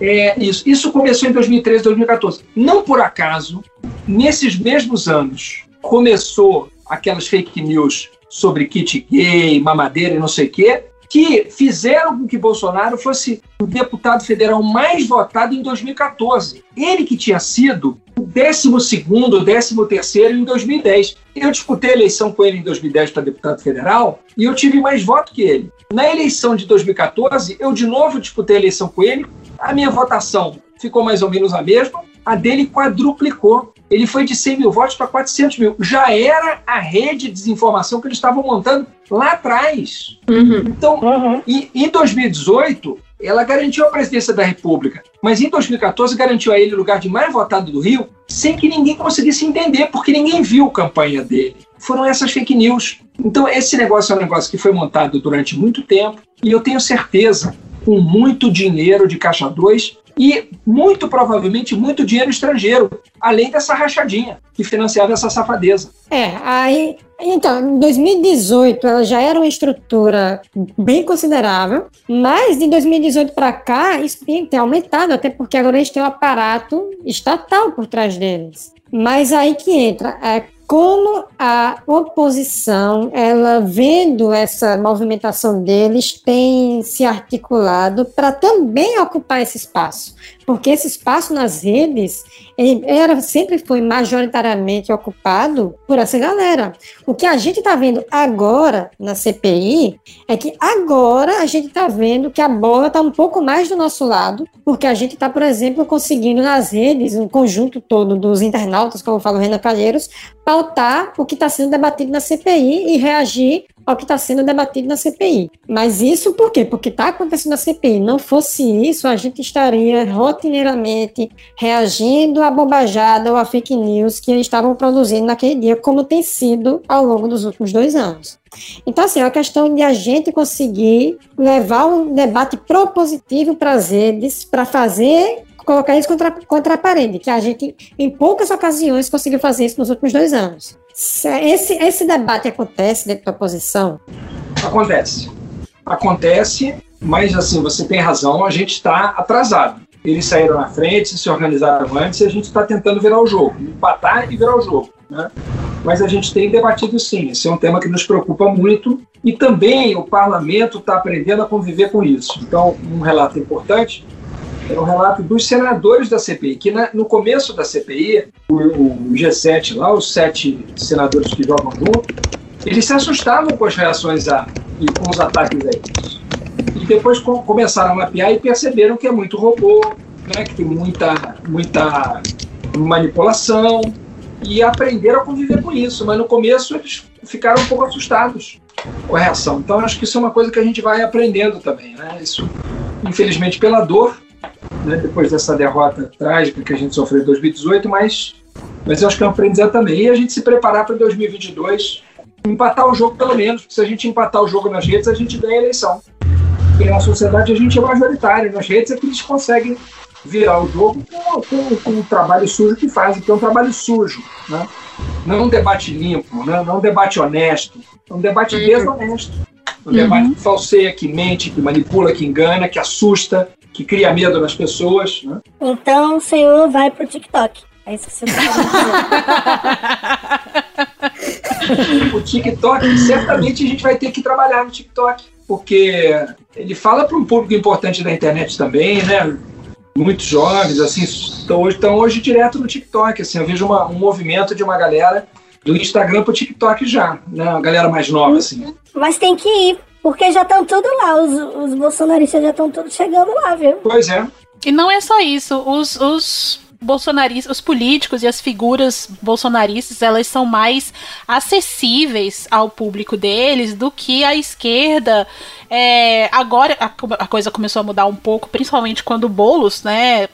é, isso. Isso começou em 2013, 2014. Não por acaso, nesses mesmos anos, começou aquelas fake news sobre kit gay, mamadeira e não sei o quê, que fizeram com que Bolsonaro fosse o deputado federal mais votado em 2014. Ele que tinha sido o 12 º 13 em 2010. Eu disputei a eleição com ele em 2010 para deputado federal e eu tive mais voto que ele. Na eleição de 2014, eu de novo disputei a eleição com ele. A minha votação ficou mais ou menos a mesma, a dele quadruplicou. Ele foi de 100 mil votos para 400 mil. Já era a rede de desinformação que eles estavam montando lá atrás. Uhum. Então, uhum. Em, em 2018, ela garantiu a presidência da República, mas em 2014 garantiu a ele o lugar de mais votado do Rio, sem que ninguém conseguisse entender, porque ninguém viu a campanha dele. Foram essas fake news. Então, esse negócio é um negócio que foi montado durante muito tempo, e eu tenho certeza, com muito dinheiro de Caixa 2, e muito provavelmente muito dinheiro estrangeiro, além dessa rachadinha que financiava essa safadeza. É, aí então, em 2018 ela já era uma estrutura bem considerável, mas de 2018 para cá isso tem, aumentado, até porque agora gente tem um aparato estatal por trás deles. Mas aí que entra, é, como a oposição, ela vendo essa movimentação deles, tem se articulado para também ocupar esse espaço porque esse espaço nas redes era sempre foi majoritariamente ocupado por essa galera. O que a gente está vendo agora na CPI é que agora a gente está vendo que a bola está um pouco mais do nosso lado, porque a gente está, por exemplo, conseguindo nas redes, um conjunto todo dos internautas, como fala o Renan Calheiros, pautar o que está sendo debatido na CPI e reagir ao que está sendo debatido na CPI. Mas isso por quê? Porque está acontecendo na CPI. Não fosse isso, a gente estaria rotineiramente reagindo à bobajada ou à fake news que eles estavam produzindo naquele dia, como tem sido ao longo dos últimos dois anos. Então, assim, é uma questão de a gente conseguir levar um debate propositivo para as redes, para fazer colocar isso contra, contra a parede, que a gente, em poucas ocasiões, conseguiu fazer isso nos últimos dois anos. Esse, esse debate acontece dentro da oposição? Acontece. Acontece, mas assim, você tem razão, a gente está atrasado. Eles saíram na frente, se organizaram antes e a gente está tentando virar o jogo, empatar e virar o jogo. Né? Mas a gente tem debatido sim, esse é um tema que nos preocupa muito e também o parlamento está aprendendo a conviver com isso. Então, um relato importante é um relato dos senadores da CPI, que na, no começo da CPI, o, o, G7 lá, os sete senadores que jogam junto, eles se assustavam com as reações a, e com os ataques a eles. E depois com, começaram a mapear e perceberam que é muito robô, né, que tem muita, muita manipulação, e aprenderam a conviver com isso. Mas no começo eles ficaram um pouco assustados com a reação. Então acho que isso é uma coisa que a gente vai aprendendo também. Né? Isso, infelizmente, pela dor, né, depois dessa derrota trágica que a gente sofreu em 2018, mas, mas eu acho que é um aprendizado também. E a gente se preparar para 2022, empatar o jogo pelo menos, porque se a gente empatar o jogo nas redes, a gente ganha a eleição. E na sociedade a gente é majoritário, nas redes é que eles conseguem virar o jogo com, com, com o trabalho sujo que fazem, que é um trabalho sujo. Né? Não é um debate limpo, né? não é um debate honesto, é um debate uhum. desonesto. Um uhum. debate que falseia, que mente, que manipula, que engana, que assusta, que cria medo nas pessoas. Né? Então o senhor vai pro TikTok. É isso que você está TikTok, certamente a gente vai ter que trabalhar no TikTok, porque ele fala para um público importante da internet também, né? Muitos jovens, assim, estão hoje, estão hoje direto no TikTok. Assim, eu vejo uma, um movimento de uma galera do Instagram para o TikTok já, né? A galera mais nova, assim. Mas tem que ir, porque já estão tudo lá, os, os bolsonaristas já estão todos chegando lá, viu? Pois é. E não é só isso, os, os bolsonaristas, os políticos e as figuras bolsonaristas, elas são mais acessíveis ao público deles do que a esquerda. É, agora a, a, coisa começou a mudar um pouco, principalmente quando o Boulos, né,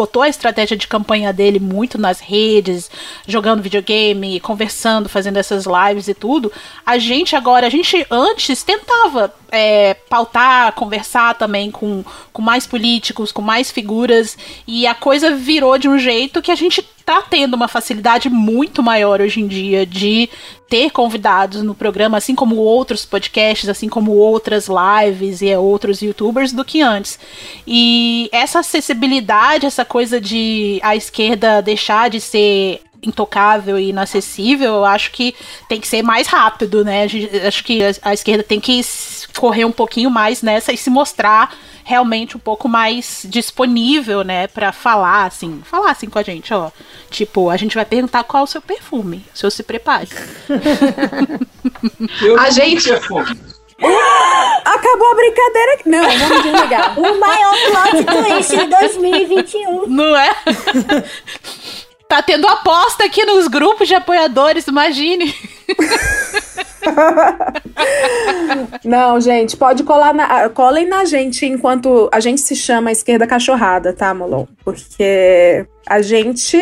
botou a estratégia de campanha dele muito nas redes, jogando videogame, conversando, fazendo essas lives e tudo. A gente agora, a gente antes tentava é, pautar, conversar também com, com mais políticos, com mais figuras, e a coisa virou de um jeito que a gente tá tendo uma facilidade muito maior hoje em dia de ter convidados no programa, assim como outros podcasts, assim como outras lives e outros youtubers do que antes. E essa acessibilidade, essa coisa de a esquerda deixar de ser intocável e inacessível, eu acho que tem que ser mais rápido, né? Acho que a esquerda tem que correr um pouquinho mais nessa e se mostrar realmente um pouco mais disponível, né, para falar assim, falar assim com a gente, ó. Tipo, a gente vai perguntar qual é o seu perfume. O senhor se prepare. a gente Acabou a brincadeira. Não, vamos desligar. o maior plot twist de 2021. Não é? Tá tendo aposta aqui nos grupos de apoiadores, imagine. Não, gente, pode colar na, colem na gente enquanto a gente se chama esquerda cachorrada, tá, Molon? Porque a gente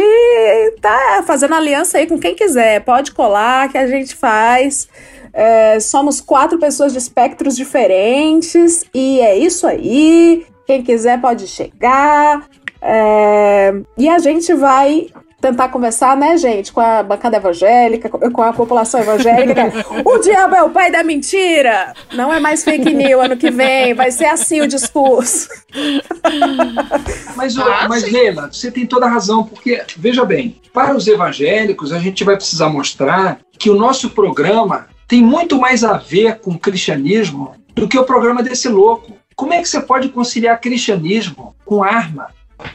tá fazendo aliança aí com quem quiser. Pode colar que a gente faz. É, somos quatro pessoas de espectros diferentes e é isso aí. Quem quiser pode chegar. É, e a gente vai tentar conversar, né, gente, com a bancada evangélica, com a população evangélica. Né? o diabo é o pai da mentira! Não é mais fake news ano que vem, vai ser assim o discurso. mas, ah, mas Leila, você tem toda a razão, porque, veja bem, para os evangélicos, a gente vai precisar mostrar que o nosso programa tem muito mais a ver com o cristianismo do que o programa desse louco. Como é que você pode conciliar cristianismo com arma?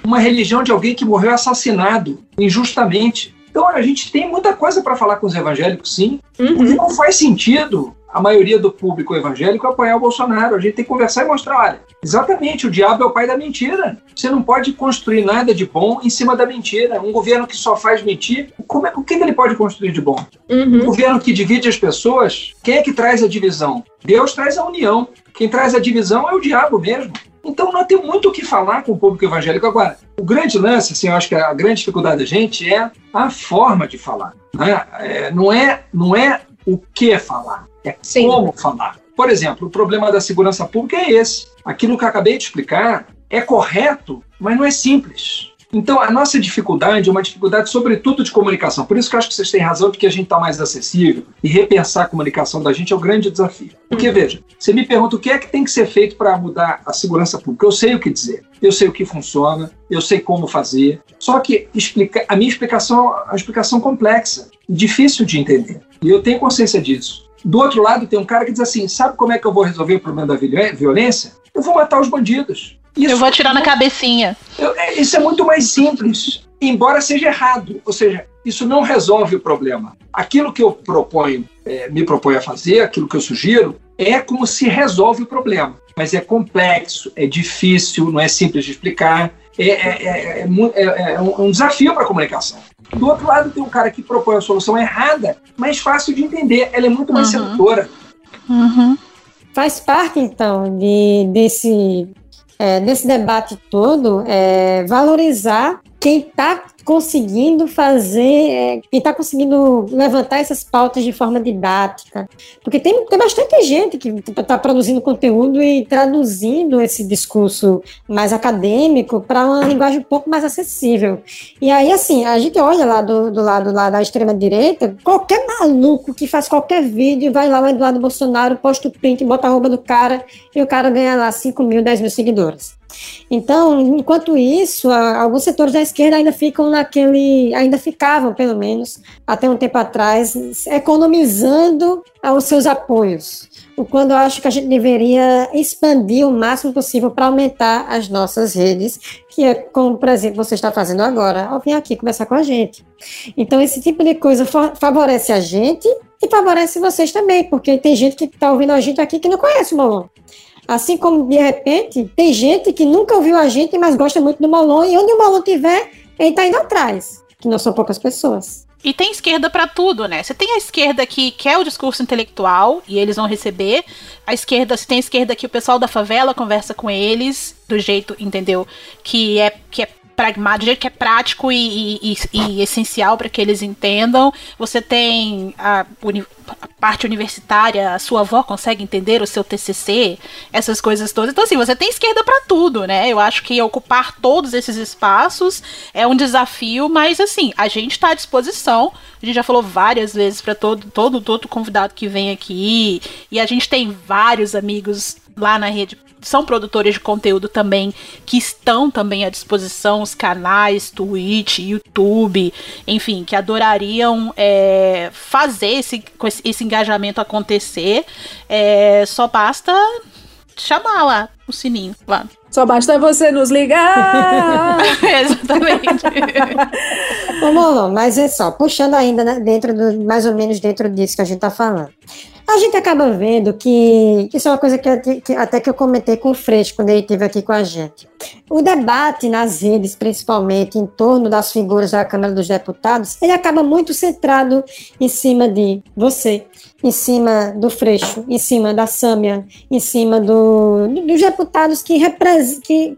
Uma religião de alguém que morreu assassinado injustamente. Então, a gente tem muita coisa para falar com os evangélicos, sim, uhum. porque não faz sentido a maioria do público evangélico apoiar o Bolsonaro. A gente tem que conversar e mostrar, olha, exatamente, o diabo é o pai da mentira. Você não pode construir nada de bom em cima da mentira. Um governo que só faz mentir, como é, o que ele pode construir de bom? Uhum. Um governo que divide as pessoas, quem é que traz a divisão? Deus traz a união. Quem traz a divisão é o diabo mesmo. Então nós temos muito o que falar com o público evangélico. Agora, o grande lance, assim, eu acho que a grande dificuldade da gente é a forma de falar. Né? É, não, é, não é o que falar, é Sim. como falar. Por exemplo, o problema da segurança pública é esse. Aquilo que eu acabei de explicar é correto, mas não é simples. Então, a nossa dificuldade é uma dificuldade, sobretudo, de comunicação. Por isso que eu acho que vocês têm razão de que a gente está mais acessível e repensar a comunicação da gente é o grande desafio. Porque, uhum. veja, você me pergunta o que é que tem que ser feito para mudar a segurança pública. Eu sei o que dizer, eu sei o que funciona, eu sei como fazer. Só que explica, a minha explicação é uma explicação complexa, difícil de entender. E eu tenho consciência disso. Do outro lado, tem um cara que diz assim: sabe como é que eu vou resolver o problema da violência? Eu vou matar os bandidos. Isso eu vou atirar na cabecinha. É, isso é muito mais simples, embora seja errado. Ou seja, isso não resolve o problema. Aquilo que eu proponho, é, me proponho a fazer, aquilo que eu sugiro, é como se resolve o problema. Mas é complexo, é difícil, não é simples de explicar. É, é, é, é um desafio para a comunicação. Do outro lado, tem um cara que propõe a solução errada, mas fácil de entender. Ela é muito mais uhum. sedutora. Uhum. Faz parte, então, de, desse é, nesse debate todo é valorizar quem está conseguindo fazer, é, quem está conseguindo levantar essas pautas de forma didática. Porque tem, tem bastante gente que está produzindo conteúdo e traduzindo esse discurso mais acadêmico para uma linguagem um pouco mais acessível. E aí, assim, a gente olha lá do, do lado lá da extrema-direita, qualquer maluco que faz qualquer vídeo, vai lá o Eduardo Bolsonaro, posta o print, bota a roupa do cara e o cara ganha lá 5 mil, 10 mil seguidores. Então, enquanto isso, alguns setores da esquerda ainda ficam naquele, ainda ficavam, pelo menos, até um tempo atrás, economizando os seus apoios. Quando eu acho que a gente deveria expandir o máximo possível para aumentar as nossas redes, que é como, por exemplo, você está fazendo agora, ao vir aqui conversar com a gente. Então, esse tipo de coisa favorece a gente e favorece vocês também, porque tem gente que está ouvindo a gente aqui que não conhece o Molon. Assim como, de repente, tem gente que nunca ouviu a gente, mas gosta muito do Molon, e onde o Molon tiver, ele está indo atrás, que não são poucas pessoas. E tem esquerda para tudo, né? Você tem a esquerda que quer o discurso intelectual e eles vão receber. A esquerda, você tem a esquerda que o pessoal da favela conversa com eles do jeito, entendeu? Que é que é pragmático, do jeito que é prático e, e, e essencial para que eles entendam. Você tem a, a, parte universitária, a sua avó consegue entender o seu TCC, essas coisas todas. Então, assim, você tem esquerda para tudo, né? Eu acho que ocupar todos esses espaços é um desafio, mas, assim, a gente está à disposição. A gente já falou várias vezes para todo, todo, todo convidado que vem aqui, e a gente tem vários amigos lá na rede são produtores de conteúdo também que estão também à disposição, os canais, Twitch, YouTube, enfim, que adorariam é, fazer esse, esse engajamento acontecer. É, só basta chamar lá o sininho lá. Só basta você nos ligar! Exatamente. Vamos, mas é só, puxando ainda né, dentro do, mais ou menos dentro disso que a gente tá falando a gente acaba vendo que isso é uma coisa que, que, até que eu comentei com o Freixo quando ele esteve aqui com a gente. O debate nas redes, principalmente em torno das figuras da Câmara dos Deputados, ele acaba muito centrado em cima de você, em cima do Freixo, em cima da Sâmia, em cima do, dos deputados que,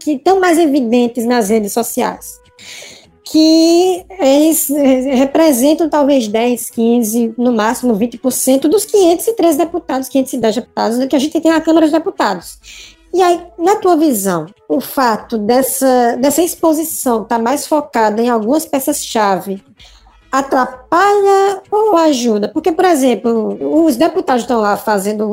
estão mais evidentes nas redes sociais que eles eh, representam talvez 10, 15, no máximo 20% dos 503 deputados, 510 deputados que a gente tem na Câmara dos Deputados. E aí, na tua visão, o fato dessa, dessa exposição estar tá mais focada em algumas peças-chave atrapalha ou ajuda? Porque, por exemplo, os deputados estão lá fazendo,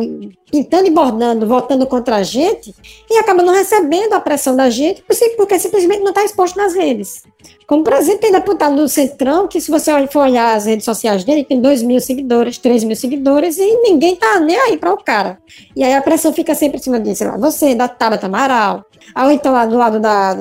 pintando e bordando, votando contra a gente e acabam não recebendo a pressão da gente porque simplesmente não está exposto nas redes. Como, por exemplo, tem deputado do Centrão que, se você for olhar as redes sociais dele, tem 2 mil seguidores, 3 mil seguidores e ninguém tá nem aí para o cara. E aí a pressão fica sempre em cima disso, sei lá, você, da Tabata Amaral, ou então lá do lado da,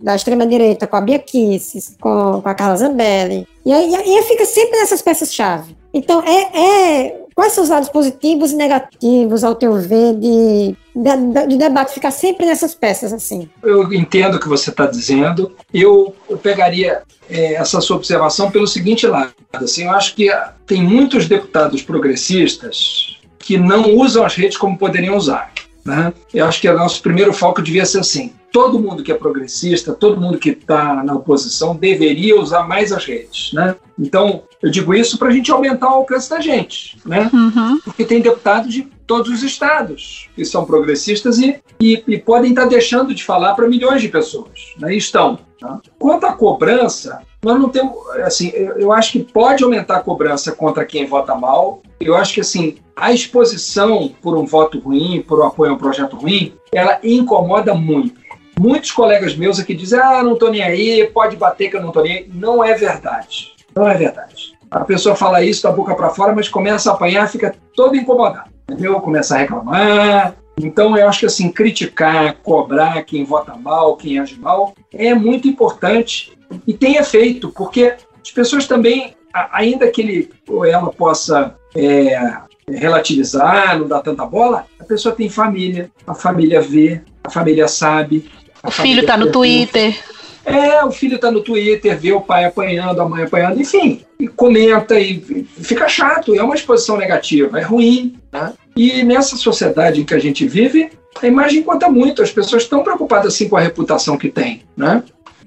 da extrema-direita com a Bia Kisses, com, com a Carla Zambelli. E aí, e aí fica sempre nessas peças-chave. Então, é, é, quais são os lados positivos e negativos, ao teu ver, de, de, de debate ficar sempre nessas peças assim? Eu entendo o que você está dizendo. Eu, eu pegaria é, essa sua observação pelo seguinte lado. Assim, eu acho que tem muitos deputados progressistas que não usam as redes como poderiam usar. Né? Eu acho que o nosso primeiro foco devia ser assim: todo mundo que é progressista, todo mundo que está na oposição deveria usar mais as redes. Né? Então, eu digo isso para a gente aumentar o alcance da gente, né? Uhum. porque tem deputados de todos os estados que são progressistas e, e, e podem estar tá deixando de falar para milhões de pessoas. Né? E estão. Tá? Quanto à cobrança, nós não temos. Assim, eu, eu acho que pode aumentar a cobrança contra quem vota mal. Eu acho que assim, a exposição por um voto ruim, por um apoio a um projeto ruim, ela incomoda muito. Muitos colegas meus aqui dizem: ah, não estou nem aí, pode bater que eu não estou nem aí. Não é verdade. Não é verdade. A pessoa fala isso da boca para fora, mas começa a apanhar, fica todo incomodado. Entendeu? Começa a reclamar. Então, eu acho que assim, criticar, cobrar quem vota mal, quem age mal, é muito importante e tem efeito, porque as pessoas também, ainda que ele ou ela possa é, relativizar, não dar tanta bola, a pessoa tem família, a família vê, a família sabe. A o filho está no Twitter. É, o filho está no Twitter, vê o pai apanhando, a mãe apanhando, enfim, e comenta e fica chato, é uma exposição negativa, é ruim. Né? E nessa sociedade em que a gente vive, a imagem conta muito, as pessoas estão preocupadas assim com a reputação que tem, né?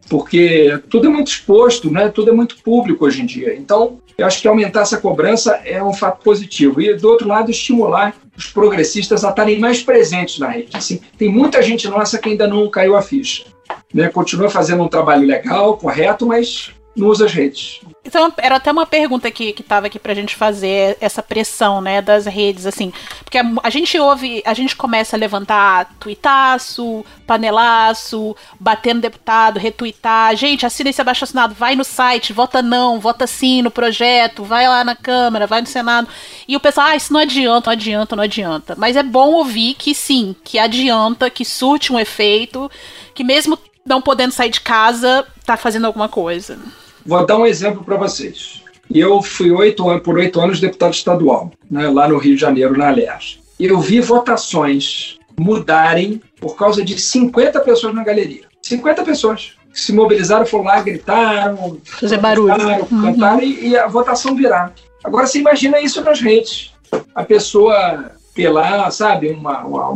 Porque tudo é muito exposto, né? Tudo é muito público hoje em dia. Então, eu acho que aumentar essa cobrança é um fato positivo. E, do outro lado, estimular os progressistas a estarem mais presentes na rede. Assim, tem muita gente nossa que ainda não caiu a ficha. Né? Continua fazendo um trabalho legal, correto, mas não usa as redes. Então, era até uma pergunta que, que tava aqui pra gente fazer, essa pressão, né, das redes, assim. Porque a, a gente ouve, a gente começa a levantar tuitaço, panelaço, bater no deputado, retuitar. Gente, assina esse abaixo assinado, vai no site, vota não, vota sim no projeto, vai lá na Câmara, vai no Senado. E o pessoal, ah, isso não adianta, não adianta, não adianta. Mas é bom ouvir que sim, que adianta, que surte um efeito, que mesmo não podendo sair de casa, tá fazendo alguma coisa. Vou dar um exemplo para vocês. Eu fui oito anos, por oito anos deputado estadual, né, lá no Rio de Janeiro, na Alerj. E eu vi votações mudarem por causa de 50 pessoas na galeria. 50 pessoas que se mobilizaram, foram lá, gritaram, fazer barulho, cantaram, uhum. cantaram e, e a votação virar. Agora você imagina isso nas redes. A pessoa lá, sabe, uma, uma,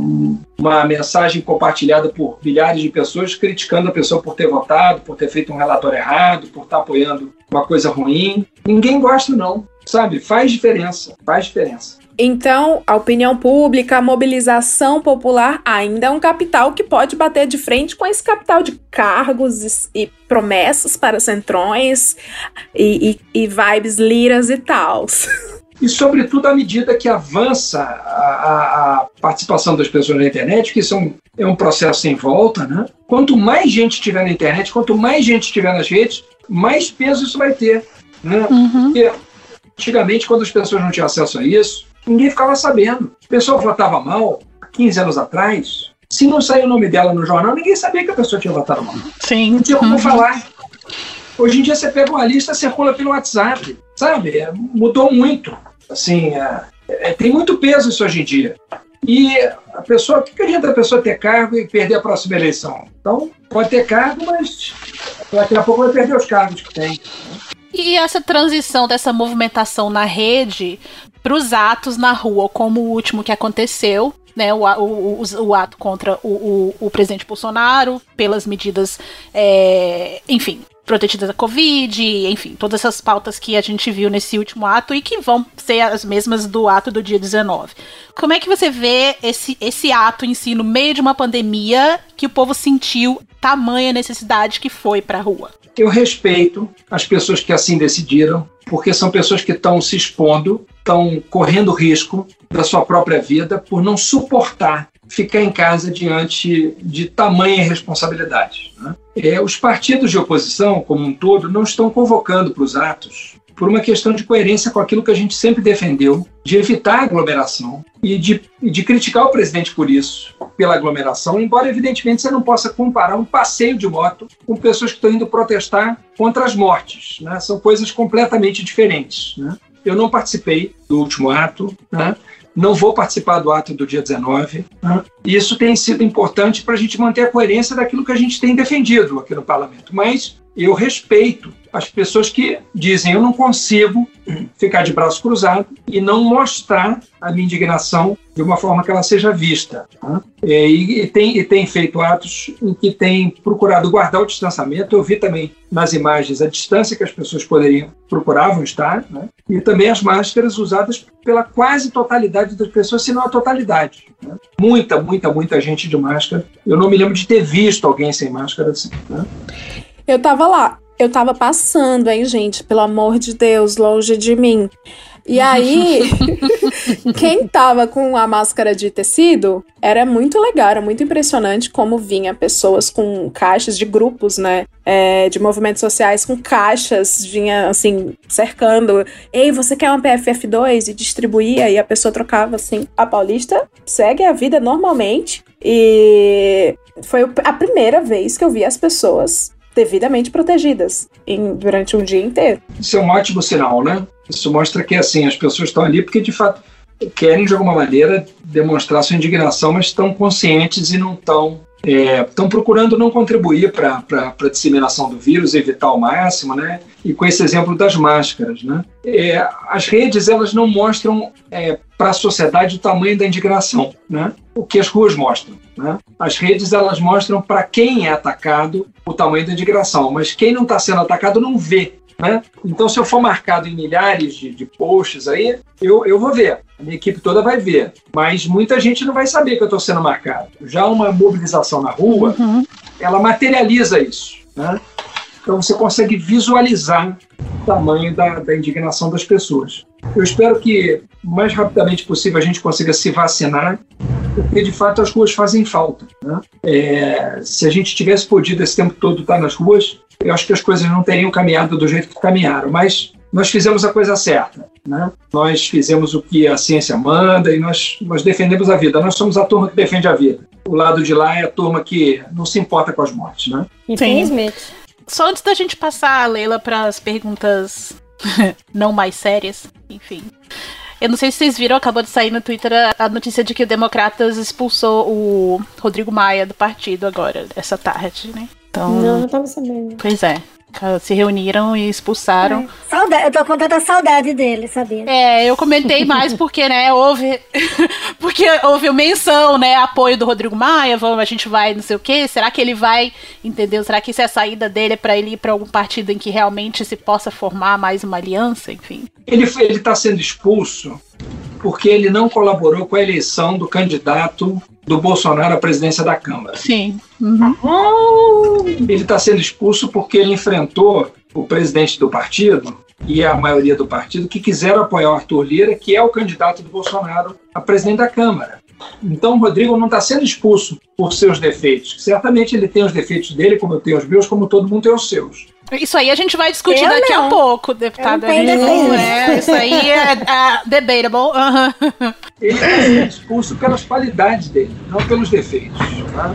uma, mensagem compartilhada por milhares de pessoas criticando a pessoa por ter votado, por ter feito um relatório errado, por estar apoiando uma coisa ruim. Ninguém gosta, não, sabe? Faz diferença, faz diferença. Então, a opinião pública, a mobilização popular ainda é um capital que pode bater de frente com esse capital de cargos e, promessas para centrões e, e, e vibes liras e tal. e, sobretudo, à medida que avança a, a, participação das pessoas na internet, que isso é um, é um processo sem volta, né? Quanto mais gente tiver na internet, quanto mais gente tiver nas redes, mais peso isso vai ter. Né? Uhum. Porque, antigamente, quando as pessoas não tinham acesso a isso, ninguém ficava sabendo. A pessoa votava mal, 15 anos atrás, se não saía o nome dela no jornal, ninguém sabia que a pessoa tinha votado mal. Sim. Não tinha como uhum. falar. Hoje em dia você pega uma lista, circula pelo WhatsApp, sabe? É, mudou muito. Assim, é, é, tem muito peso isso hoje em dia. E a pessoa, o que, adianta a pessoa ter cargo e perder a próxima eleição? Então, pode ter cargo, mas daqui a pouco vai perder os cargos que tem. E essa transição dessa movimentação na rede para os atos na rua, como o último que aconteceu, né, o, o, o, o ato contra o, o, presidente Bolsonaro, pelas medidas, é, enfim, protegidas da Covid, enfim, todas essas pautas que a gente viu nesse último ato e que vão ser as mesmas do ato do dia 19. Como é que você vê esse, esse ato em si, no meio de uma pandemia, que o povo sentiu tamanha necessidade que foi para a rua? Eu respeito as pessoas que assim decidiram, porque são pessoas que estão se expondo, estão correndo risco da sua própria vida por não suportar ficar em casa diante de tamanha responsabilidade. Né? É, os partidos de oposição, como um todo, não estão convocando para os atos por uma questão de coerência com aquilo que a gente sempre defendeu, de evitar aglomeração e de, de criticar o presidente por isso, pela aglomeração, embora evidentemente você não possa comparar um passeio de moto com pessoas que estão indo protestar contra as mortes. Né? São coisas completamente diferentes. Né? Eu não participei do último ato, né? Não vou participar do ato do dia 19. Né? Isso tem sido importante para a gente manter a coerência daquilo que a gente tem defendido aqui no parlamento. Mas eu respeito as pessoas que dizem eu não consigo ficar de braço cruzado e não mostrar a minha indignação de uma forma que ela seja vista. E, e, tem, e tem feito atos em que tem procurado guardar o distanciamento. Eu vi também nas imagens a distância que as pessoas poderiam procuravam estar, né? e também as máscaras usadas pela quase totalidade das pessoas, se não a totalidade. Né? Muita, muita, muita gente de máscara. Eu não me lembro de ter visto alguém sem máscara assim. Né? Eu tava lá, eu tava passando, hein, gente? Pelo amor de Deus, longe de mim. E aí, quem tava com a máscara de tecido era muito legal, era muito impressionante como vinha pessoas com caixas de grupos, né? É, de movimentos sociais com caixas, vinha assim, cercando. Ei, você quer uma PFF2? E distribuía, e a pessoa trocava assim. A Paulista segue a vida normalmente. E foi a primeira vez que eu vi as pessoas devidamente protegidas em, durante um dia inteiro. Isso é um ótimo sinal, né? Isso mostra que assim as pessoas estão ali porque de fato querem de alguma maneira demonstrar sua indignação, mas estão conscientes e não estão estão é, procurando não contribuir para a disseminação do vírus, evitar ao máximo, né? E com esse exemplo das máscaras, né? É, as redes elas não mostram é, para a sociedade o tamanho da indignação, né? O que as ruas mostram, né? As redes elas mostram para quem é atacado o tamanho da indignação, mas quem não está sendo atacado não vê né? Então, se eu for marcado em milhares de, de posts aí, eu, eu vou ver. A minha equipe toda vai ver. Mas muita gente não vai saber que eu estou sendo marcado. Já uma mobilização na rua, uhum. ela materializa isso. Né? Então você consegue visualizar o tamanho da, da indignação das pessoas. Eu espero que o mais rapidamente possível a gente consiga se vacinar, porque de fato as ruas fazem falta. Né? É, se a gente tivesse podido esse tempo todo estar nas ruas, eu acho que as coisas não teriam caminhado do jeito que caminharam. Mas nós fizemos a coisa certa. Né? Nós fizemos o que a ciência manda e nós, nós defendemos a vida. Nós somos a turma que defende a vida. O lado de lá é a turma que não se importa com as mortes. Né? Infelizmente. Só antes da gente passar, Leila, para as perguntas não mais sérias, enfim. Eu não sei se vocês viram, acabou de sair no Twitter a notícia de que o Democratas expulsou o Rodrigo Maia do partido agora, essa tarde, né? Então, Não, não tava sabendo. Pois é. Se reuniram e expulsaram. Saudade, eu tô com tanta saudade dele, sabia? É, eu comentei mais porque, né, houve. porque houve menção, né? Apoio do Rodrigo Maia, vamos, a gente vai, não sei o quê. Será que ele vai, entendeu? Será que isso é a saída dele para ele ir para algum partido em que realmente se possa formar mais uma aliança, enfim? Ele está sendo expulso porque ele não colaborou com a eleição do candidato do Bolsonaro à presidência da Câmara. Sim. Uhum. Ele está sendo expulso porque ele enfrentou o presidente do partido e a maioria do partido que quiseram apoiar o Arthur Lira, que é o candidato do Bolsonaro a presidente da Câmara. Então, o Rodrigo não está sendo expulso por seus defeitos. Certamente ele tem os defeitos dele, como eu tenho os meus, como todo mundo tem os seus. Isso aí a gente vai discutir Eu daqui não. a pouco, deputado. Eu não é, isso aí é, é debatable. Uhum. Ele sendo expulso pelas qualidades dele, não pelos defeitos. tá?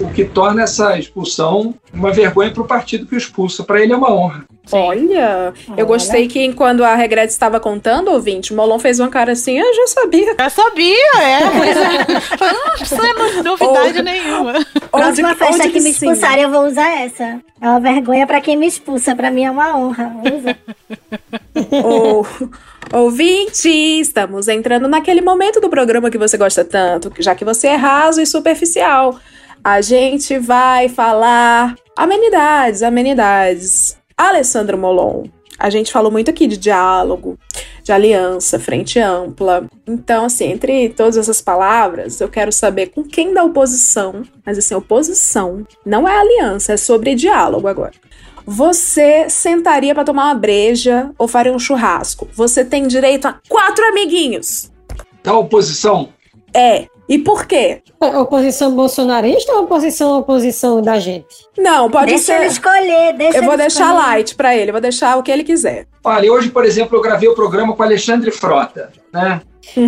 O que torna essa expulsão uma vergonha para o partido que o expulsa. Para ele é uma honra. Olha, eu gostei que quando a Regrete estava contando, ouvinte, o Molon fez uma cara assim, eu já sabia. Já sabia, é. Pois é. Não precisa novidade nenhuma. Próxima Onde- festa onde que que me sim? expulsarem, eu vou usar essa. É uma vergonha pra quem me expulsa, pra mim é uma honra. Ou, ouvinte, estamos entrando naquele momento do programa que você gosta tanto, já que você é raso e superficial. A gente vai falar amenidades, amenidades. Alessandro Molon, a gente falou muito aqui de diálogo, de aliança, frente ampla. Então, assim, entre todas essas palavras, eu quero saber com quem da oposição, mas assim, oposição não é aliança, é sobre diálogo agora. Você sentaria pra tomar uma breja ou faria um churrasco? Você tem direito a quatro amiguinhos. Da oposição, É. E por quê? É Oposição bolsonarista ou oposição oposição da gente? Não, pode deixa ser. ele escolher, deixa Eu vou ele deixar escolher. light pra ele, vou deixar o que ele quiser. olha, hoje, por exemplo, eu gravei o programa com Alexandre Frota. Né?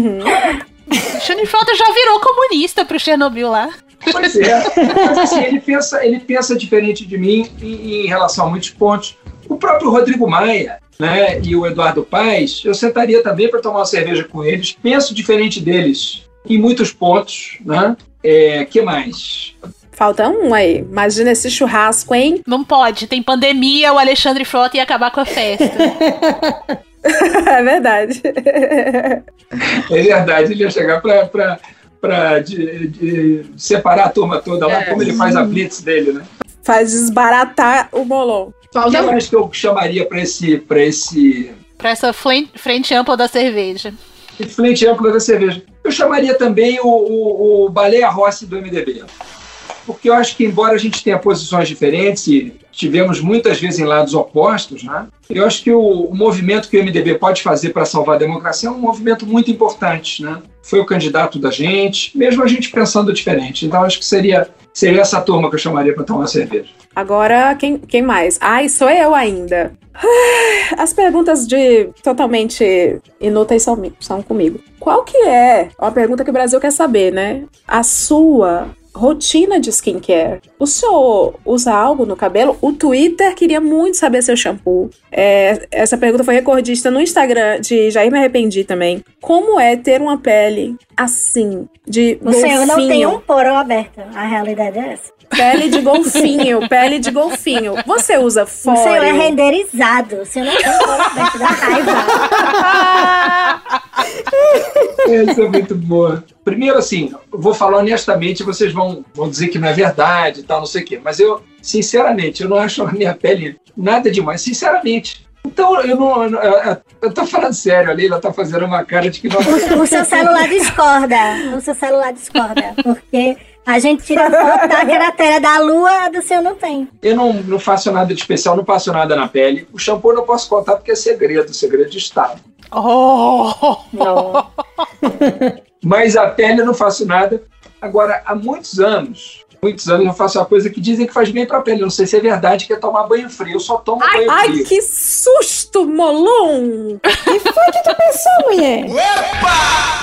Alexandre Frota já virou comunista pro Chernobyl lá. Pois é. Mas assim, ele pensa, ele pensa diferente de mim em, em relação a muitos pontos. O próprio Rodrigo Maia né, e o Eduardo Paes, eu sentaria também para tomar uma cerveja com eles. Penso diferente deles em muitos pontos. Né? É, que mais? Falta um aí. Imagina esse churrasco, hein? Não pode, tem pandemia, o Alexandre Frota ia acabar com a festa. é verdade. É verdade, ele ia chegar para separar a turma toda lá, É. como ele faz a blitz dele. Né? Faz desbaratar o Molon. O que mais que eu chamaria para esse, pra esse pra essa flen- frente ampla da cerveja. frente ampla da cerveja. Eu chamaria também o, o, o Baleia Rossi do MDB. Porque eu acho que, embora a gente tenha posições diferentes e tivemos muitas vezes em lados opostos, né? eu acho que o, o movimento que o MDB pode fazer para salvar a democracia é um movimento muito importante. Né? Foi o candidato da gente, mesmo a gente pensando diferente. Então, acho que seria, seria essa turma que eu chamaria para tomar uma cerveja. Agora, quem, quem mais? Ai, sou eu ainda. As perguntas de totalmente inúteis são, são comigo. Qual que é? Uma pergunta que o Brasil quer saber, né? A sua rotina de skincare. O senhor usa algo no cabelo? O Twitter queria muito saber seu shampoo. É, essa pergunta foi recordista no Instagram de Jair Me Arrependi também. Como é ter uma pele assim, de O senhor não tem golfinho? um porão aberto. A realidade é essa. Pele de golfinho, pele de golfinho. Você usa O senhor é renderizado. O senhor não tem um porão aberto. Dá raiva. Essa é muito boa. Primeiro, assim, vou falar honestamente, vocês vão, vão dizer que não é verdade e tal, não sei o quê. Mas eu, sinceramente, eu não acho a minha pele nada demais, sinceramente. Então, eu não. Eu, eu- tô falando sério, a Leila tá fazendo uma cara de que não. O seu celular discorda. O seu celular discorda. Porque A gente tira foto da cratera da lua, a do seu não tem. Eu não, não faço nada de especial, não passo nada na pele. O shampoo eu não posso contar porque é segredo, segredo de Estado. Oh! Mas a pele eu não faço nada. Agora, há muitos anos, muitos anos eu faço uma coisa que dizem que faz bem pra pele. Eu não sei se é verdade, que é tomar banho frio. Eu só tomo Ai, banho ai, frio. que susto, Molon! que foi que tu pensou, mulher?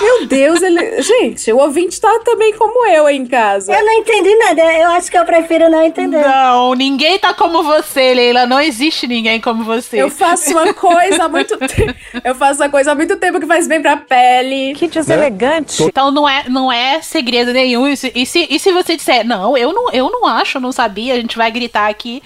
Meu Deus, ele. Gente, o ouvinte tá também como eu aí em casa. Eu não entendi nada. Eu acho que eu prefiro não entender. Não, ninguém tá como você, Leila. Não existe ninguém como você. Eu faço uma coisa há muito tempo. Eu faço uma coisa há muito tempo que faz bem pra pele. Que deselegante. Então não é, não é segredo nenhum. E se, e se você disser, não, eu não, eu não acho, não sabia, a gente vai gritar aqui.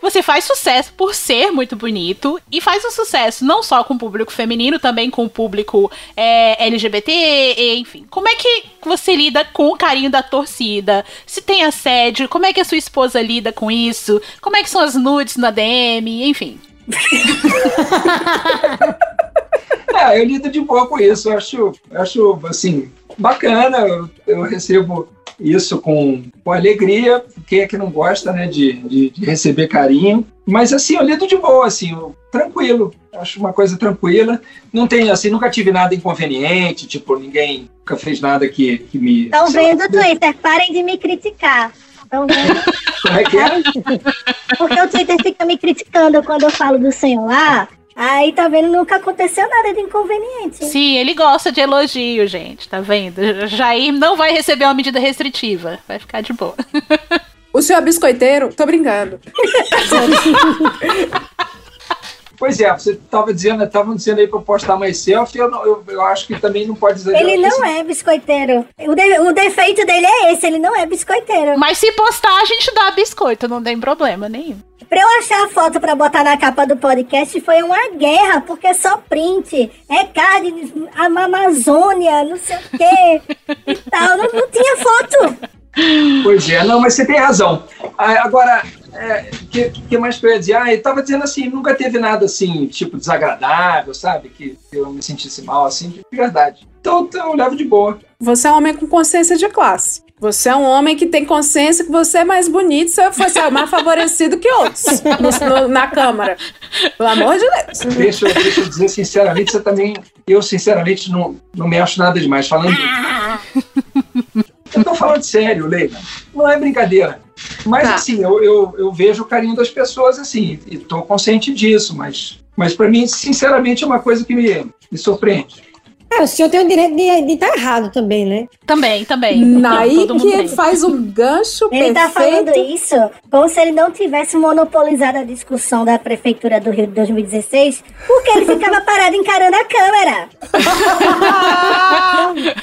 Você faz sucesso por ser muito bonito e faz um sucesso não só com o público feminino, também com o público é, LGBT, enfim. Como é que você lida com o carinho da torcida? Se tem assédio, como é que a sua esposa lida com isso? Como é que são as nudes na DM, enfim. É, eu lido de boa com isso. Eu acho, acho assim, bacana. Eu, eu recebo isso com, com alegria. Quem é que não gosta, né, de, de, de receber carinho? Mas assim, eu lido de boa, assim, eu- tranquilo. Acho uma coisa tranquila. Não tem, assim, nunca tive nada inconveniente, tipo, ninguém nunca fez nada que, que me. Estão vendo o Twitter, parem de me criticar. Estão vendo? Como é que é? Porque o Twitter fica me criticando quando eu falo do senhor lá. Aí tá vendo, nunca aconteceu nada de inconveniente. Sim, ele gosta de elogio, gente, tá vendo? Jair não vai receber uma medida restritiva. Vai ficar de boa. O senhor é biscoiteiro? Tô brincando. Pois é, você estava dizendo, estavam dizendo aí para postar mais selfie, eu, não- eu, eu acho que também não pode exagerar. Ele não porque é biscoiteiro. O, de- o defeito dele é esse, ele não é biscoiteiro. Mas se postar, a gente dá biscoito, não tem problema nenhum. Pra eu achar a foto pra botar na capa do podcast foi uma guerra, porque é só print. É carne, a Amazônia, não sei o quê e tal. Não, não tinha foto. Pois é, não, mas você tem razão. Ah, Agora, o que, que mais que eu ia dizer? Ah, ele tava dizendo assim, nunca teve nada assim, tipo, desagradável, sabe? Que eu me sentisse mal, assim, de verdade. Então, então eu levo de boa. Você é um homem com consciência de classe. Você é um homem que tem consciência que você é mais bonito se você é mais favorecido que outros no- no- na Câmara. Pelo amor de Deus. Deixa, eu- deixa eu dizer sinceramente, você também. Eu, sinceramente, não, não me acho nada demais. Falando. Falando sério, Leila. Não é brincadeira. Mas, Tá. assim, eu, eu, eu vejo o carinho das pessoas, assim, e tô consciente disso, mas, mas para mim, sinceramente, é uma coisa que me, me surpreende. É, o senhor tem o direito de estar errado também, né? Também, também. Naí Todo mundo que tem. faz um gancho Ele tá perfeito. falando isso como se ele não tivesse monopolizado a discussão da Prefeitura do Rio de 2016, porque ele ficava parado encarando a câmera.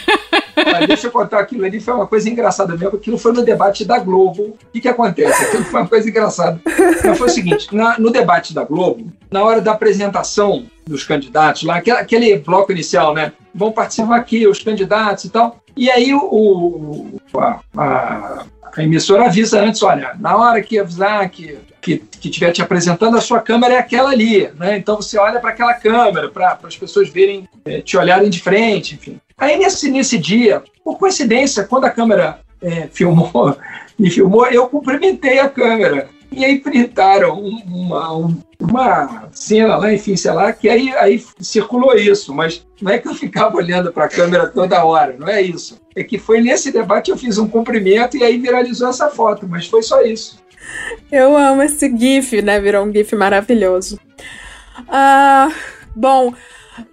Mas deixa eu contar aquilo ali, foi uma coisa engraçada mesmo. Aquilo foi no debate da Globo. O que, que acontece? Aquilo foi uma coisa engraçada. Mas foi o seguinte: na- no debate da Globo, na hora da apresentação dos candidatos, lá, aquele, aquele bloco inicial, né? Vão participar aqui os candidatos e tal. E aí o, a, a- a emissora avisa antes: olha, na hora que avisar que que estiver te apresentando, a sua câmera é aquela ali, né? Então você olha para aquela câmera, para as pessoas verem, eh, te olharem de frente, enfim. Aí nesse, nesse dia, por coincidência, quando a câmera eh, filmou, me filmou, eu cumprimentei a câmera. E aí printaram um- uma, um- uma cena lá, enfim, sei lá, que aí, aí circulou isso, mas não é que eu ficava olhando para a câmera toda hora, não é isso. É que foi nesse debate eu fiz um cumprimento e aí viralizou essa foto, mas foi só isso. Eu amo esse GIF, né? Virou um GIF maravilhoso. Ah, bom,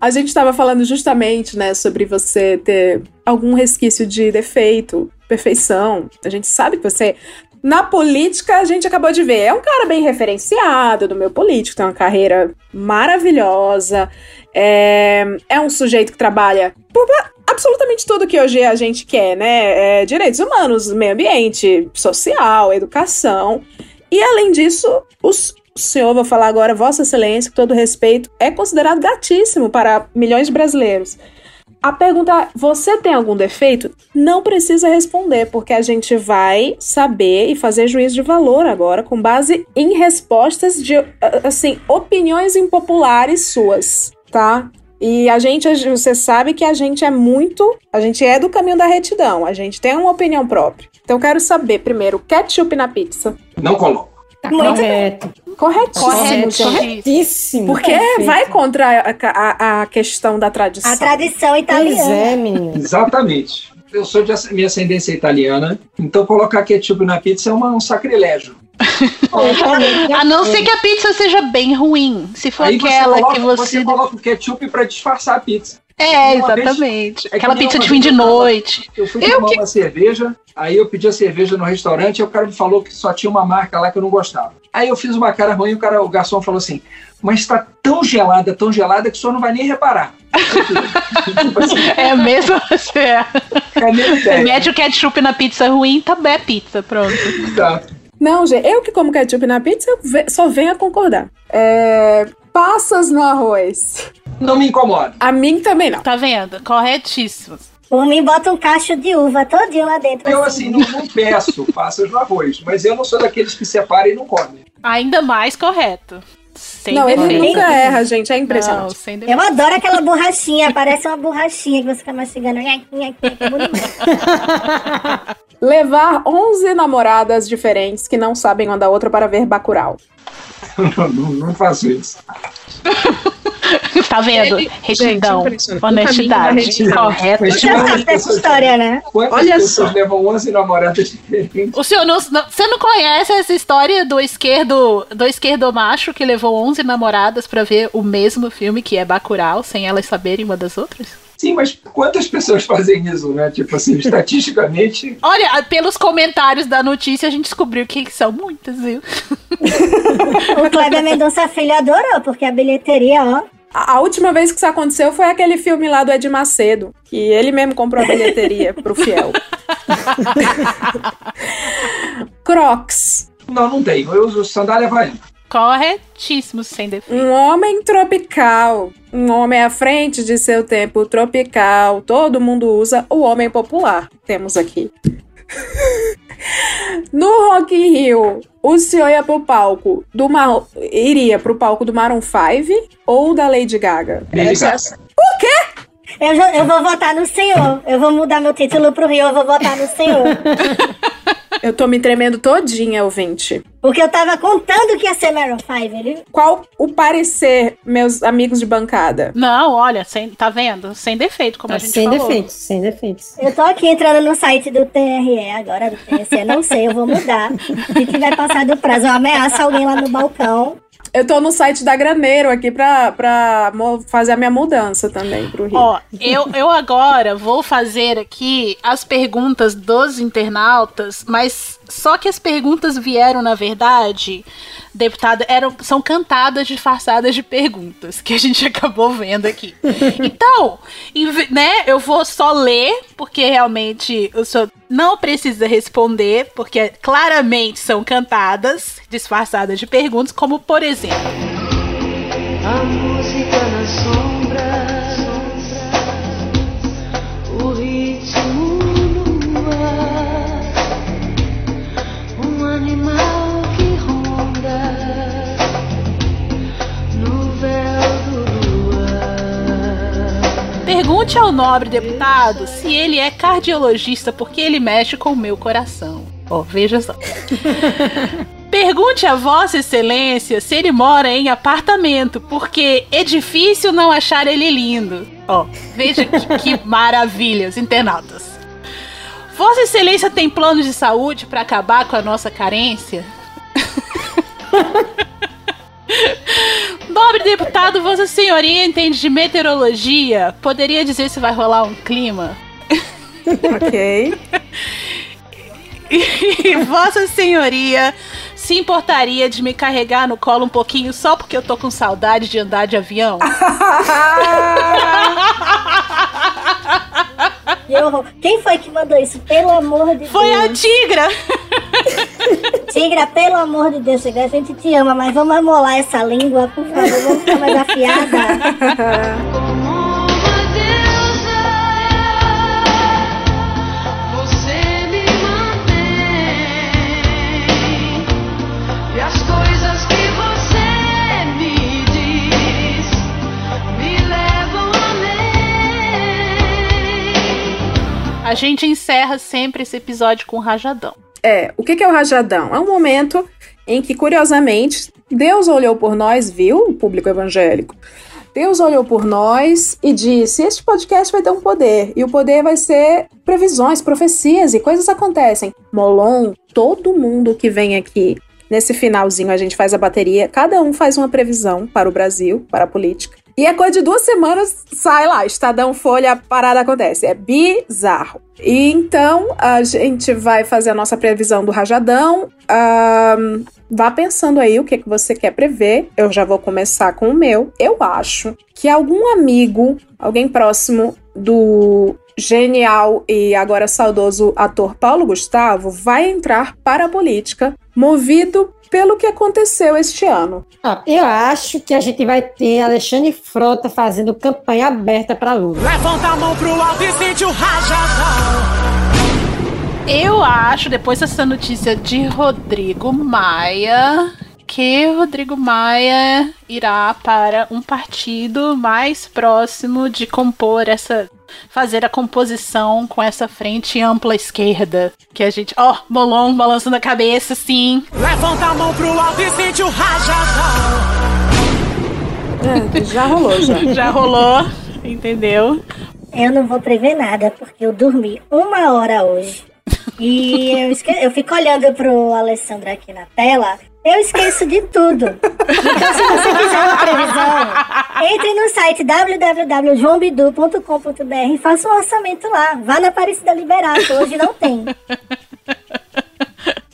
a gente estava falando justamente, né, sobre você ter algum resquício de defeito, perfeição. A gente sabe que você. Na política, a gente acabou de ver. É um cara bem referenciado do meu político, tem uma carreira maravilhosa. É, é um sujeito que trabalha por absolutamente tudo que hoje a gente quer, né? É, direitos humanos, meio ambiente, social, educação. E além disso, os, o senhor, vou falar agora, Vossa Excelência, com todo respeito, é considerado gatíssimo para milhões de brasileiros. A pergunta você tem algum defeito? Não precisa responder, porque a gente vai saber e fazer juízo de valor agora, com base em respostas de, assim, opiniões impopulares suas, tá? E a gente, você sabe que a gente é muito. A gente é do caminho da retidão. A gente tem uma opinião própria. Então quero saber, primeiro, ketchup na pizza. Não coloco. Tá correto. Corretíssimo, Correto. gente. Corretíssimo. Porque Perfeito. vai contra a, a- a questão da tradição. A tradição Pois italiana. é. Exatamente. Eu sou de minha ascendência italiana, então colocar ketchup na pizza é uma- um sacrilégio. A não ser que a pizza seja bem ruim. Se for Aí você aquela coloca, que você. você coloca o ketchup para disfarçar a pizza. É, Uma vez- exatamente. é que Aquela pizza de fim de noite. Eu fui Eu tomar que- uma cerveja, aí eu pedi a cerveja no restaurante e o cara me falou que só tinha uma marca lá que eu não gostava. Aí eu fiz uma cara ruim e o, cara, o garçom falou assim: Mas tá tão gelada, tão gelada que o senhor não vai nem reparar. É mesmo? É. Cadê a ideia? Mete o ketchup na pizza ruim, tá bem pizza, pronto. Exato. Não, gente, eu que como ketchup na pizza, só venho a concordar. É, passas no arroz. Não me incomoda. A mim também não. Tá vendo? Corretíssimo. Por mim, bota um cacho de uva todinho lá dentro. Eu, assim, não, não peço passas no arroz, mas eu não sou daqueles que separam e não comem. Ainda mais correto. Sem não, ele defeito. nunca erra, gente. É Não, impressionante. sem defeito. Eu adoro aquela borrachinha, parece uma borrachinha que você fica mastigando. Levar 11 namoradas diferentes que não sabem uma da outra para ver Bacurau. não, não- não faço isso. Tá vendo? Ele- Retidão, Gente. O honestidade, correto. Você sabe dessa história, né? Quantas Olha pessoas só. levam 11 namoradas diferentes? O senhor não, não- você não conhece essa história do esquerdo, do esquerdo macho que levou 11 namoradas pra ver o mesmo filme que é Bacurau, sem elas saberem uma das outras? Sim, mas quantas pessoas fazem isso, né? Tipo assim, estatisticamente. Olha, pelos comentários da notícia a gente descobriu que são muitas, viu? O Kleber Mendonça Filho adorou, porque a bilheteria, ó. A, a última vez que isso aconteceu foi aquele filme lá do Ed Macedo, que ele mesmo comprou a bilheteria pro fiel. Crocs. Não, não tenho. Eu uso sandália havaiana. Corretíssimo, sem defeito. Um homem tropical. Um homem à frente de seu tempo tropical. Todo mundo usa o homem popular. Temos aqui. No Rock in Rio, o senhor ia pro palco do Mar... iria pro palco do Maroon 5 ou da Lady Gaga? Lady Gaga. O quê? Eu, já- eu vou votar no senhor. Eu vou mudar meu título pro Rio, eu vou votar no senhor. Eu tô me tremendo todinha, ouvinte. Porque eu tava contando que ia ser Maroon 5, ele... Qual o parecer, meus amigos de bancada? Não, olha, sem, tá vendo? Sem defeito, como a gente sem falou. defeitos, sem defeitos. Eu tô aqui entrando no site do TRE agora, do TSE, não sei, eu vou mudar. Se tiver passado o prazo, eu ameaço alguém lá no balcão. Eu tô no site da Graneiro aqui pra, pra fazer a minha mudança também pro Rio. Ó, eu, eu agora vou fazer aqui as perguntas dos internautas, mas só que as perguntas vieram, na verdade, deputada, eram, são cantadas disfarçadas de perguntas, que a gente acabou vendo aqui. Então, né, eu vou só ler, porque realmente o senhor não precisa responder, porque claramente são cantadas, disfarçadas de perguntas, como por exemplo. A Pergunte ao nobre deputado se ele é cardiologista porque ele mexe com o meu coração. Ó, veja só. Pergunte a Vossa Excelência se ele mora em apartamento, porque é difícil não achar ele lindo. Ó, veja que, que maravilha, os internautas. Vossa Excelência tem planos de saúde para acabar com a nossa carência? Nobre deputado, Vossa Senhoria entende de meteorologia? Poderia dizer se vai rolar um clima? Ok. E Vossa Senhoria se importaria de me carregar no colo um pouquinho só porque eu tô com saudade de andar de avião? E eu- Quem foi que mandou isso? Pelo amor de Foi a Deus. tigra! Tigra, pelo amor de Deus, Tigra, a gente te ama, mas vamos amolar essa língua, por favor, vamos ficar mais afiada. A gente encerra sempre esse episódio com um rajadão. É, o que é o rajadão? É um momento em que, curiosamente, Deus olhou por nós, viu, o público evangélico. Deus olhou por nós e disse: Este podcast vai ter um poder. E o poder vai ser previsões, profecias e coisas acontecem. Molon, todo mundo que vem aqui nesse finalzinho, a gente faz a bateria, cada um faz uma previsão para o Brasil, para a política. E é coisa de duas semanas, sai lá, Estadão Folha, a parada acontece. É bizarro. E então a gente vai fazer a nossa previsão do Rajadão. Ahn, vá pensando aí o que, que você quer prever. Eu já vou começar com o meu. Eu acho que algum amigo, alguém próximo do genial e agora saudoso ator Paulo Gustavo vai entrar para a política, movido pelo que aconteceu este ano. Ah, eu acho que a gente vai ter Alexandre Frota fazendo campanha aberta para Lula. Levanta a mão pro alto e sente o rajadão. Eu acho, depois dessa notícia de Rodrigo Maia, que Rodrigo Maia irá para um partido mais próximo de compor essa. Fazer a composição com essa frente ampla esquerda. Que a gente. Ó, Molon balançando a cabeça, sim. Levanta a mão pro alto e sente o rajadão. É, já rolou, já. Já rolou, entendeu? Eu não vou prever nada, porque eu dormi uma hora hoje. E eu, esque... eu fico olhando pro Alessandro aqui na tela, eu esqueço de tudo. Então, se você quiser uma previsão, entre no site www.joãobidu.com.br e faça um orçamento lá. Vá na Aparecida Liberato, hoje não tem.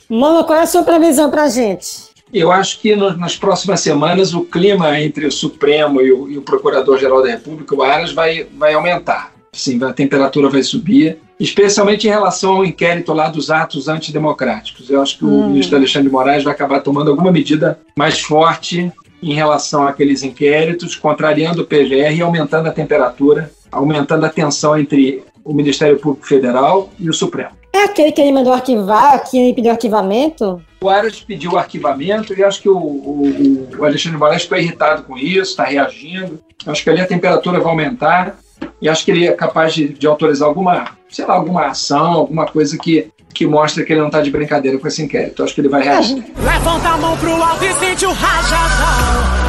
Mano, qual é a sua previsão pra gente? Eu acho que no- nas próximas semanas o clima entre o Supremo e o, e o Procurador-Geral da República, o Aras, vai, vai aumentar. Sim, a temperatura vai subir, especialmente em relação ao inquérito lá dos atos antidemocráticos. Eu acho que o Hum. ministro Alexandre de Moraes vai acabar tomando alguma medida mais forte em relação àqueles inquéritos, contrariando o PGR e aumentando a temperatura, aumentando a tensão entre o Ministério Público Federal e o Supremo. É aquele que ele mandou arquivar, que ele pediu arquivamento? O Aras pediu o arquivamento e acho que o, o- o Alexandre Moraes ficou irritado com isso, está reagindo. Acho que ali a temperatura vai aumentar e acho que ele é capaz de, de autorizar alguma, sei lá, alguma ação, alguma coisa que, que mostra que ele não está de brincadeira com esse inquérito. Acho que ele vai reagir. Levanta a mão pro alto e sente o rajadão.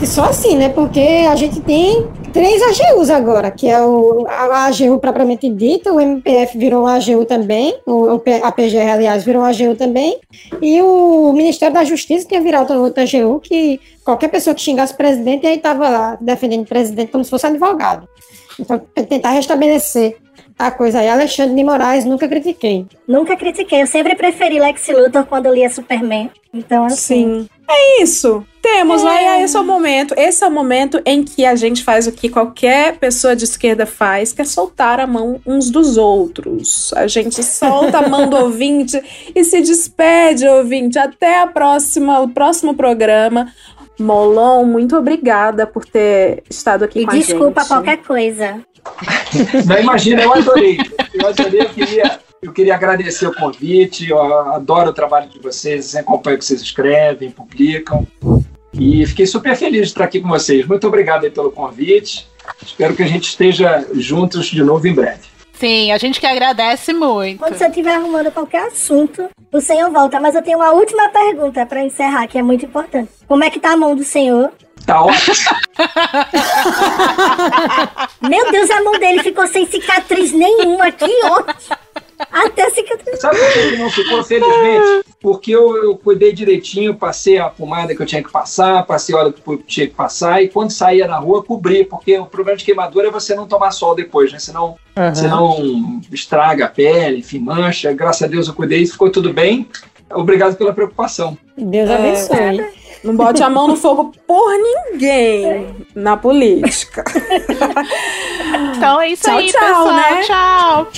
E só assim, né? Porque a gente tem três AGUs agora, que é o, a AGU propriamente dita, o MPF virou um AGU também, o, a PGR, aliás, virou um AGU também, e o Ministério da Justiça tinha virado outro AGU, que qualquer pessoa que xingasse o presidente, aí estava lá defendendo o presidente como se fosse advogado. Então, tentar restabelecer a coisa aí. Alexandre de Moraes, nunca critiquei. Nunca critiquei, eu sempre preferi Lex Luthor quando lia Superman. Então, assim. Sim. É isso. Temos, É. vai, esse é o momento. Esse é o momento em que a gente faz o que qualquer pessoa de esquerda faz, que é soltar a mão uns dos outros. A gente solta a mão do ouvinte e se despede, ouvinte. Até a próxima, o próximo programa. Molon, muito obrigada por ter estado aqui E com desculpa a gente. qualquer coisa. Não, imagina, eu adorei. Eu adorei, eu queria, eu queria agradecer o convite, eu adoro o trabalho de vocês, acompanho o que vocês escrevem, publicam. E fiquei super feliz de estar aqui com vocês. Muito obrigado aí pelo convite. Espero que a gente esteja juntos de novo em breve. Sim, a gente que agradece muito. Quando você estiver arrumando qualquer assunto, o senhor volta. Mas eu tenho uma última pergunta para encerrar, que é muito importante. Como é que tá a mão do senhor? Tá ótimo. Meu Deus, a mão dele ficou sem cicatriz nenhuma. Que ótimo. Até cicatriz. Sabe por que ele não ficou, felizmente? Porque eu, eu cuidei direitinho, passei a pomada que eu tinha que passar, passei a hora que eu tinha que passar, e quando saía na rua, cobri, porque o problema de queimadura é você não tomar sol depois, né? Senão, Uhum. senão estraga a pele, enfim, mancha. Graças a Deus eu cuidei e ficou tudo bem. Obrigado pela preocupação. Deus É, abençoe. Não bote a mão no fogo por ninguém na política. Então é isso Tchau, aí, tchau, pessoal. né? Tchau.